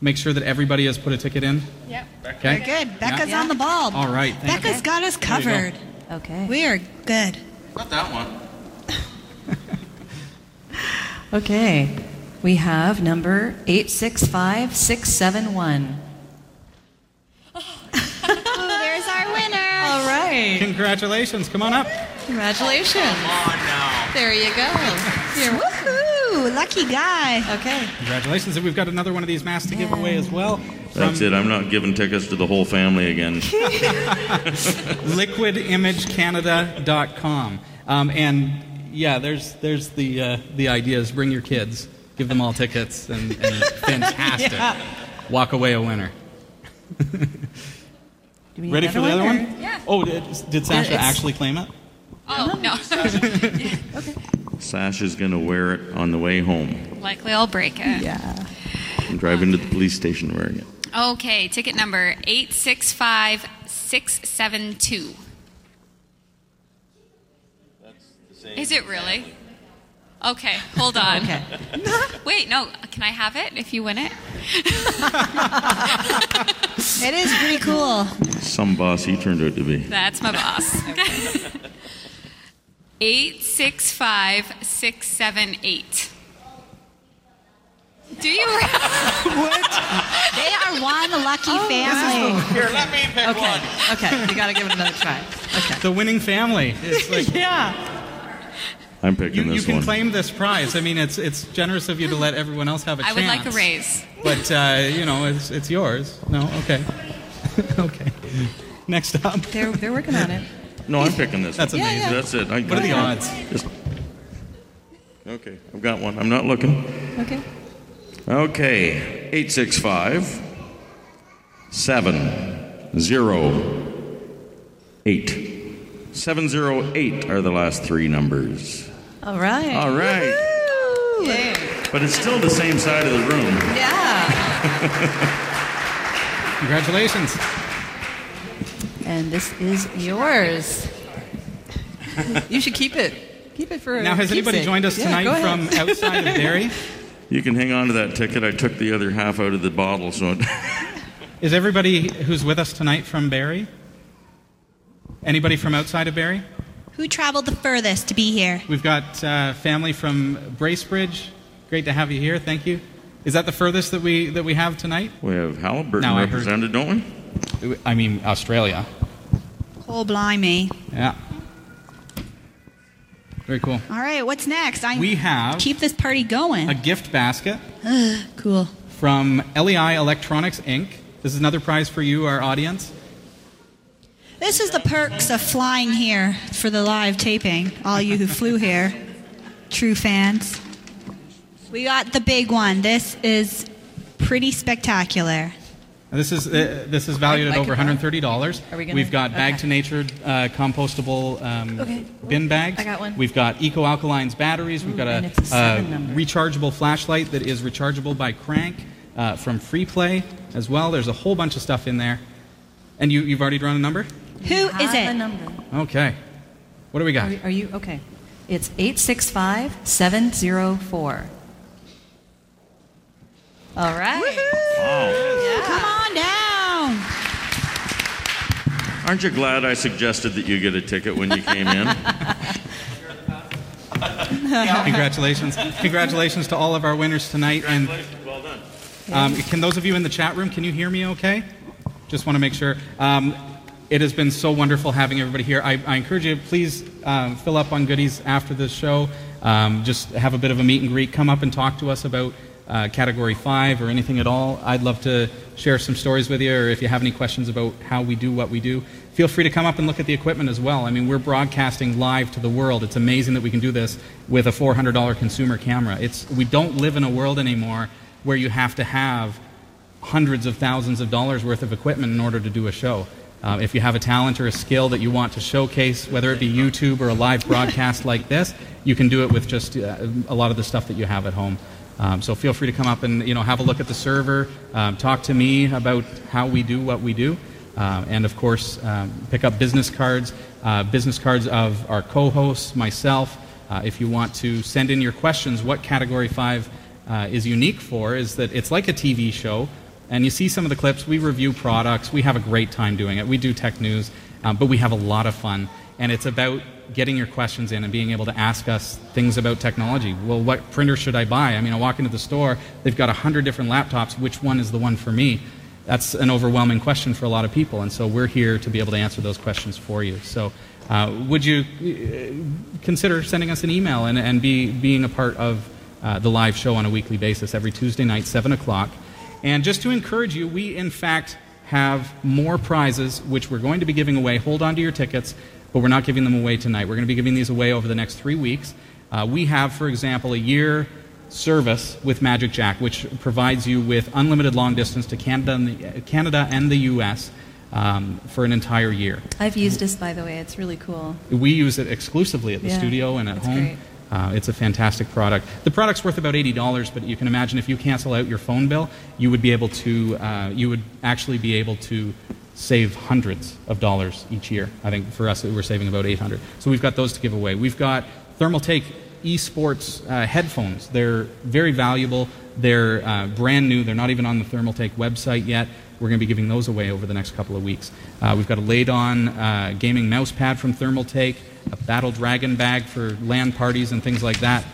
Speaker 3: Make sure that everybody has put a ticket in.
Speaker 2: Yep.
Speaker 3: Okay.
Speaker 2: We're good. Becca's
Speaker 3: Yeah.
Speaker 2: on the ball.
Speaker 3: All right. Thank
Speaker 2: Becca's
Speaker 3: you.
Speaker 2: got us
Speaker 3: There you go.
Speaker 2: covered.
Speaker 4: Okay.
Speaker 2: We are good.
Speaker 3: Not that one. *laughs*
Speaker 4: Okay. We have number 865671. *laughs*
Speaker 2: Oh, there's our winner.
Speaker 4: All right.
Speaker 3: Congratulations. Come on up.
Speaker 4: Congratulations.
Speaker 2: Come
Speaker 4: on now. There you go. You're
Speaker 2: Woohoo! Lucky guy.
Speaker 4: Okay.
Speaker 3: Congratulations. And we've got another one of these masks to give away as well.
Speaker 9: That's it. I'm not giving tickets to the whole family again. *laughs*
Speaker 3: liquidimagecanada.com. Um, and yeah, there's there's the uh, the ideas. Bring your kids, give them all tickets, and, and *laughs* fantastic.
Speaker 2: Yeah.
Speaker 3: Walk away a winner. Ready for
Speaker 2: a
Speaker 3: the other
Speaker 2: winner?
Speaker 3: one?
Speaker 10: Yeah.
Speaker 3: Oh, did, did Sasha
Speaker 10: it's-
Speaker 3: actually claim it?
Speaker 10: Oh, no. *laughs*
Speaker 9: Sasha's going to wear it on the way home
Speaker 10: Likely I'll break it.
Speaker 2: Yeah.
Speaker 9: and drive into the police station wearing it.
Speaker 10: Okay, ticket number 865672. Is it really? Okay, hold on.
Speaker 4: Okay. *laughs*
Speaker 10: Wait, no, can I have it if you win it? *laughs*
Speaker 2: It is pretty cool.
Speaker 9: Some boss he turned out to be.
Speaker 10: That's my boss. *laughs* 865678. Do you *laughs*
Speaker 2: what? They are one lucky family.
Speaker 3: Here, let me pick
Speaker 4: okay. Okay. You got to give it another try. Okay.
Speaker 3: The winning family. It's like, *laughs*
Speaker 2: yeah.
Speaker 9: I'm picking
Speaker 3: You, you
Speaker 9: this
Speaker 3: can
Speaker 9: one.
Speaker 3: claim this prize. I mean, it's it's generous of you to let everyone else have a
Speaker 10: I
Speaker 3: chance.
Speaker 10: I would like a raise.
Speaker 3: But uh, you know, it's it's yours. No, okay, *laughs* okay. Next up.
Speaker 4: They're they're working on it.
Speaker 9: No, I'm picking this
Speaker 3: That's
Speaker 9: one.
Speaker 3: amazing. Yeah, yeah.
Speaker 9: That's it. I
Speaker 3: What are the odds?
Speaker 9: Just- okay, I've got one. I'm not looking.
Speaker 4: Okay.
Speaker 9: Okay, 865 708. 708 are the last three numbers.
Speaker 4: All right.
Speaker 9: All right.
Speaker 4: Yay.
Speaker 9: But it's still the same side of the room.
Speaker 4: Yeah. *laughs*
Speaker 3: Congratulations.
Speaker 4: And this is yours. you should keep it. Keep it for. a
Speaker 3: Now, has anybody joined us tonight
Speaker 4: go ahead.
Speaker 3: from outside of Barrie? *laughs*
Speaker 9: You can hang on to that ticket. I took the other half out of the bottle, so it *laughs*
Speaker 3: Is everybody who's with us tonight from Barrie? Anybody from outside of Barrie?
Speaker 2: Who traveled the furthest to be here?
Speaker 3: We've got uh, family from Bracebridge. Great to have you here. Thank you. Is that the furthest that we that we have tonight?
Speaker 9: we have Haliburton
Speaker 3: Now, I heard-
Speaker 9: represented, don't we?
Speaker 3: I mean, Australia.
Speaker 2: Oh, blimey.
Speaker 3: Yeah. Very cool.
Speaker 2: All right, what's next? I
Speaker 3: We have
Speaker 2: keep this party going.
Speaker 3: a gift basket
Speaker 2: cool.
Speaker 3: from LEI Electronics Inc. This is another prize for you, our audience.
Speaker 2: This is the perks of flying here for the live taping. All you who flew here, true fans. We got the big one. This is pretty spectacular.
Speaker 3: This is uh, this is valued at over $130.
Speaker 2: Are we gonna-
Speaker 3: We've got Bag
Speaker 2: okay.
Speaker 3: to Nature uh, compostable um,
Speaker 4: Okay.
Speaker 3: bin bags.
Speaker 4: I got one.
Speaker 3: We've got Eco Alkalines batteries. We've got
Speaker 4: and
Speaker 3: a,
Speaker 4: it's a seven
Speaker 3: uh,
Speaker 4: number.
Speaker 3: rechargeable flashlight that is rechargeable by crank uh, from Free Play as well. There's a whole bunch of stuff in there. And you, you've already drawn a number?
Speaker 2: Who is
Speaker 4: Have
Speaker 2: it?
Speaker 4: a number.
Speaker 3: Okay. What do we got?
Speaker 4: Are, are you okay? It's eight six five seven zero four. All right. Wow.
Speaker 2: Come on down.
Speaker 9: Aren't you glad I suggested that you get a ticket when you came in? *laughs*
Speaker 3: Congratulations. Congratulations to all of our winners tonight. And
Speaker 9: well done.
Speaker 3: Um, can those of you in the chat room, can you hear me okay? Just want to make sure. Um, it has been so wonderful having everybody here. I, I encourage you, please um, fill up on goodies after this show. Um, just have a bit of a meet and greet. Come up and talk to us about uh, Category 5 or anything at all. I'd love to share some stories with you, or if you have any questions about how we do what we do, feel free to come up and look at the equipment as well. I mean, we're broadcasting live to the world. It's amazing that we can do this with a $400 consumer camera. It's, we don't live in a world anymore where you have to have hundreds of thousands of dollars worth of equipment in order to do a show. Uh, if you have a talent or a skill that you want to showcase, whether it be YouTube or a live broadcast like this, you can do it with just uh, a lot of the stuff that you have at home. Um, so feel free to come up and you know have a look at the server, um, talk to me about how we do what we do, uh, and of course um, pick up business cards, uh, business cards of our co-hosts, myself. Uh, if you want to send in your questions, what Category Five uh, is unique for is that it's like a TV show, and you see some of the clips. We review products. We have a great time doing it. We do tech news, um, but we have a lot of fun, and it's about getting your questions in and being able to ask us things about technology. Well, what printer should I buy? I mean, I walk into the store, they've got a hundred different laptops. Which one is the one for me? That's an overwhelming question for a lot of people, and so we're here to be able to answer those questions for you. So uh, would you uh, consider sending us an email and, and be, being a part of uh, the live show on a weekly basis every Tuesday night, 7 o'clock? And just to encourage you, we in fact have more prizes which we're going to be giving away. Hold on to your tickets, but we're not giving them away tonight. We're going to be giving these away over the next three weeks. Uh, we have, for example, a year service with Magic Jack, which provides you with unlimited long distance to Canada and the, Canada and the U.S. Um, for an entire year.
Speaker 4: I've used this, by the way. It's really cool.
Speaker 3: We use it exclusively at the
Speaker 4: Yeah,
Speaker 3: studio and at home. Uh, it's a fantastic product. The product's worth about eighty dollars, but you can imagine if you cancel out your phone bill, you would be able to. Uh, you would actually be able to save hundreds of dollars each year. I think for us, we're saving about eight hundred. So we've got those to give away. We've got Thermaltake esports uh, headphones. They're very valuable. They're uh, brand new. They're not even on the Thermaltake website yet. We're going to be giving those away over the next couple of weeks. Uh, we've got a laid on uh, gaming mouse pad from Thermaltake, a Battle Dragon bag for LAN parties and things like that.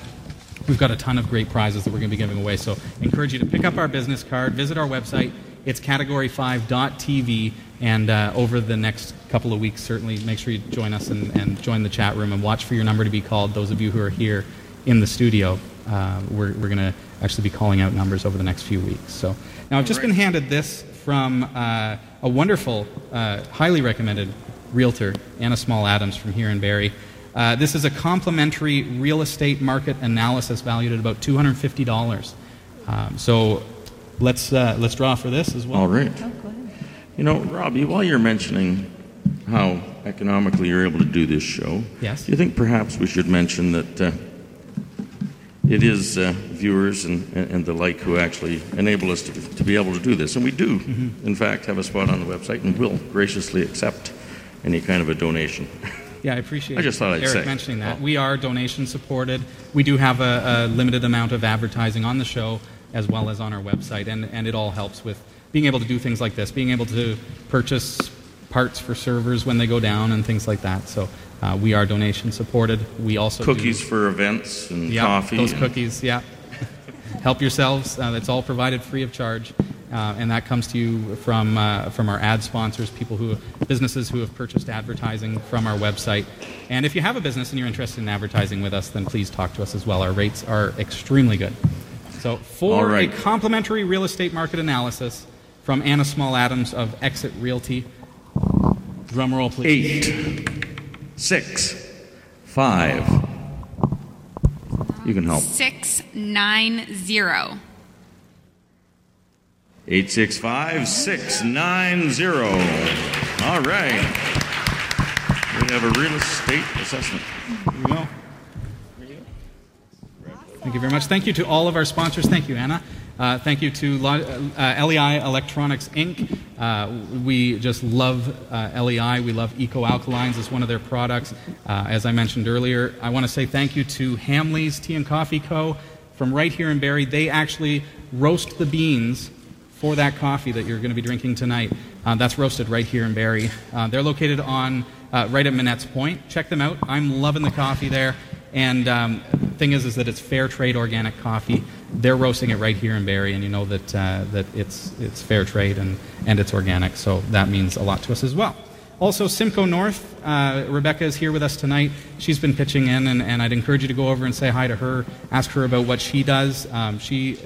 Speaker 3: We've got a ton of great prizes that we're going to be giving away. So I encourage you to pick up our business card, visit our website. It's category5.tv. And uh, over the next couple of weeks, certainly make sure you join us and, and join the chat room and watch for your number to be called. Those of you who are here in the studio, uh, we're, we're going to actually be calling out numbers over the next few weeks. So now I've just been handed this from uh, a wonderful, uh, highly recommended realtor, Anna Small Adams from here in Barrie. Uh, this is a complimentary real estate market analysis valued at about $250. Um, so let's, uh, let's draw for this as well.
Speaker 9: All right. You know, Robbie, while you're mentioning how economically you're able to do this show,
Speaker 3: Yes.
Speaker 9: do you think perhaps we should mention that uh, it is uh, viewers and, and, and the like who actually enable us to, to be able to do this? And we do,
Speaker 3: Mm-hmm.
Speaker 9: in fact, have a spot on the website and will graciously accept any kind of a donation. *laughs*
Speaker 3: Yeah, I appreciate
Speaker 9: I just thought I'd
Speaker 3: Eric
Speaker 9: say.
Speaker 3: mentioning that. We are donation supported. We do have a, a limited amount of advertising on the show as well as on our website, and, and it all helps with being able to do things like this, being able to purchase parts for servers when they go down and things like that. So uh, we are donation supported. We also do-
Speaker 9: Cookies for events and
Speaker 3: yeah,
Speaker 9: coffee.
Speaker 3: Those cookies, yeah. *laughs* Help yourselves. Uh, that's all provided free of charge, uh, and that comes to you from uh, from our ad sponsors, people who businesses who have purchased advertising from our website. And if you have a business and you're interested in advertising with us, then please talk to us as well. Our rates are extremely good. So for
Speaker 9: All right.
Speaker 3: a complimentary real estate market analysis from Anna Small Adams of Exit Realty, drum roll please.
Speaker 9: Eight, six, five. You can help.
Speaker 10: 690.
Speaker 9: 865 690. All right. We have a real estate assessment.
Speaker 3: Here we go. Thank you very much. Thank you to all of our sponsors. Thank you, Anna. Uh, thank you to uh, LEI Electronics Inc. Uh, we just love uh, LEI. We love Eco Alkalines as one of their products. Uh, as I mentioned earlier, I want to say thank you to Hamley's Tea and Coffee Co. from right here in Barrie. They actually roast the beans for that coffee that you're going to be drinking tonight. Uh, that's roasted right here in Barrie. Uh, they're located on uh, right at Minet's Point. Check them out. I'm loving the coffee there. And um, thing is, is that it's fair trade organic coffee. They're roasting it right here in Barrie, and you know that uh, that it's it's fair trade and and it's organic. So that means a lot to us as well. Also, Simcoe North, uh, Rebecca is here with us tonight. She's been pitching in, and, and I'd encourage you to go over and say hi to her, ask her about what she does. Um, she,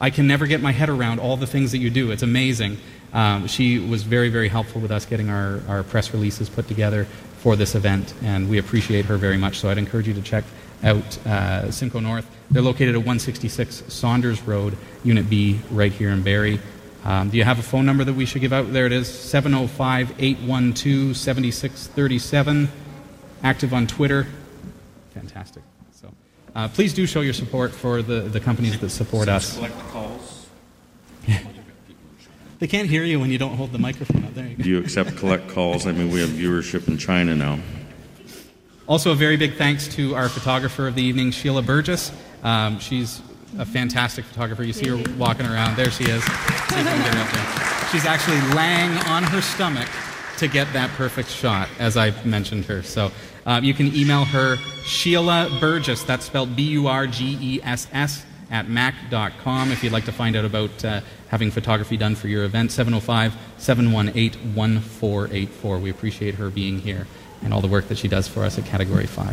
Speaker 3: I can never get my head around all the things that you do. It's amazing. Um, she was very, very helpful with us getting our, our press releases put together for this event, and we appreciate her very much. So I'd encourage you to check out uh, Simcoe North. They're located at 166 Saunders Road, Unit B, right here in Barrie. Um, do you have a phone number that we should give out? There it is 705 812 7637. Active on Twitter. Fantastic. So uh, please do show your support for the, the companies that support us.
Speaker 9: Collect the calls.
Speaker 3: They can't hear you when you don't hold the microphone up. There you go.
Speaker 9: Do you accept collect calls? I mean, we have viewership in China now.
Speaker 3: Also, a very big thanks to our photographer of the evening, Sheila Burgess. Um, she's a fantastic photographer. You see her walking around. There she is. See if we can get her up there. She's actually laying on her stomach to get that perfect shot, as I mentioned her. So uh, you can email her, Sheila Burgess. That's spelled B U R G E S S at mac.com if you'd like to find out about uh, having photography done for your event. 705 718 1484. We appreciate her being here and all the work that she does for us at Category 5.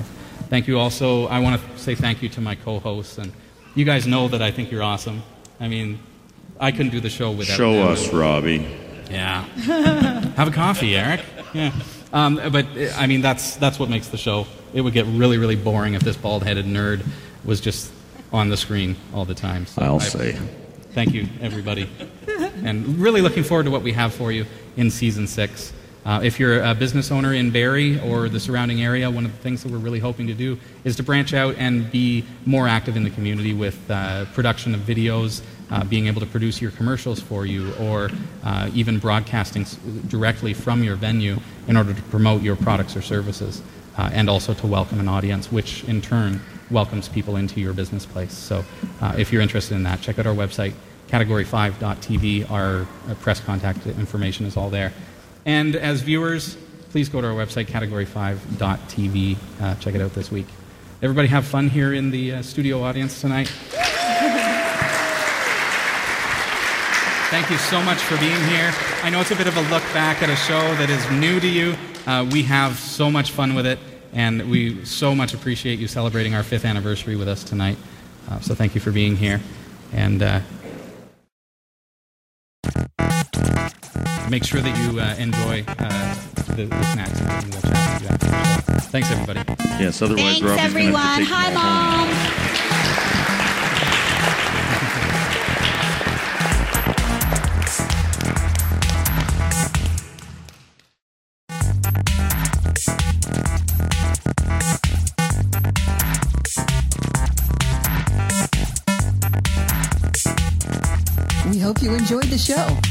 Speaker 3: Thank you also. I want to say thank you to my co hosts. And you guys know that I think you're awesome. I mean, I couldn't do the show without
Speaker 9: Show
Speaker 3: them.
Speaker 9: us, Robbie.
Speaker 3: Yeah. *laughs* Have a coffee, Eric. Yeah. Um, but I mean, that's that's what makes the show. It would get really, really boring if this bald-headed nerd was just on the screen all the time. So
Speaker 9: I'll
Speaker 3: I-
Speaker 9: say.
Speaker 3: Thank you, everybody, and really looking forward to what we have for you in season six. Uh, if you're a business owner in Barrie or the surrounding area, one of the things that we're really hoping to do is to branch out and be more active in the community with uh, production of videos, uh, being able to produce your commercials for you, or uh, even broadcasting directly from your venue in order to promote your products or services, uh, and also to welcome an audience, which in turn welcomes people into your business place. So uh, if you're interested in that, check out our website, category5.tv. Our press contact information is all there. And as viewers, please go to our website, category5.tv. Uh, check it out this week. Everybody have fun here in the uh, studio audience tonight. Thank you so much for being here. I know it's a bit of a look back at a show that is new to you. Uh, we have so much fun with it, and we so much appreciate you celebrating our fifth anniversary with us tonight. Uh, so thank you for being here. And make sure that you uh, enjoy uh, the, the snacks and. We'll chat with you after the show. Thanks, everybody.
Speaker 9: Yes, otherwise
Speaker 2: Thanks,
Speaker 9: Robbie's gonna
Speaker 2: everyone.
Speaker 9: have to take
Speaker 2: Hi,
Speaker 9: you home.
Speaker 2: Mom.
Speaker 4: We hope you enjoyed the show.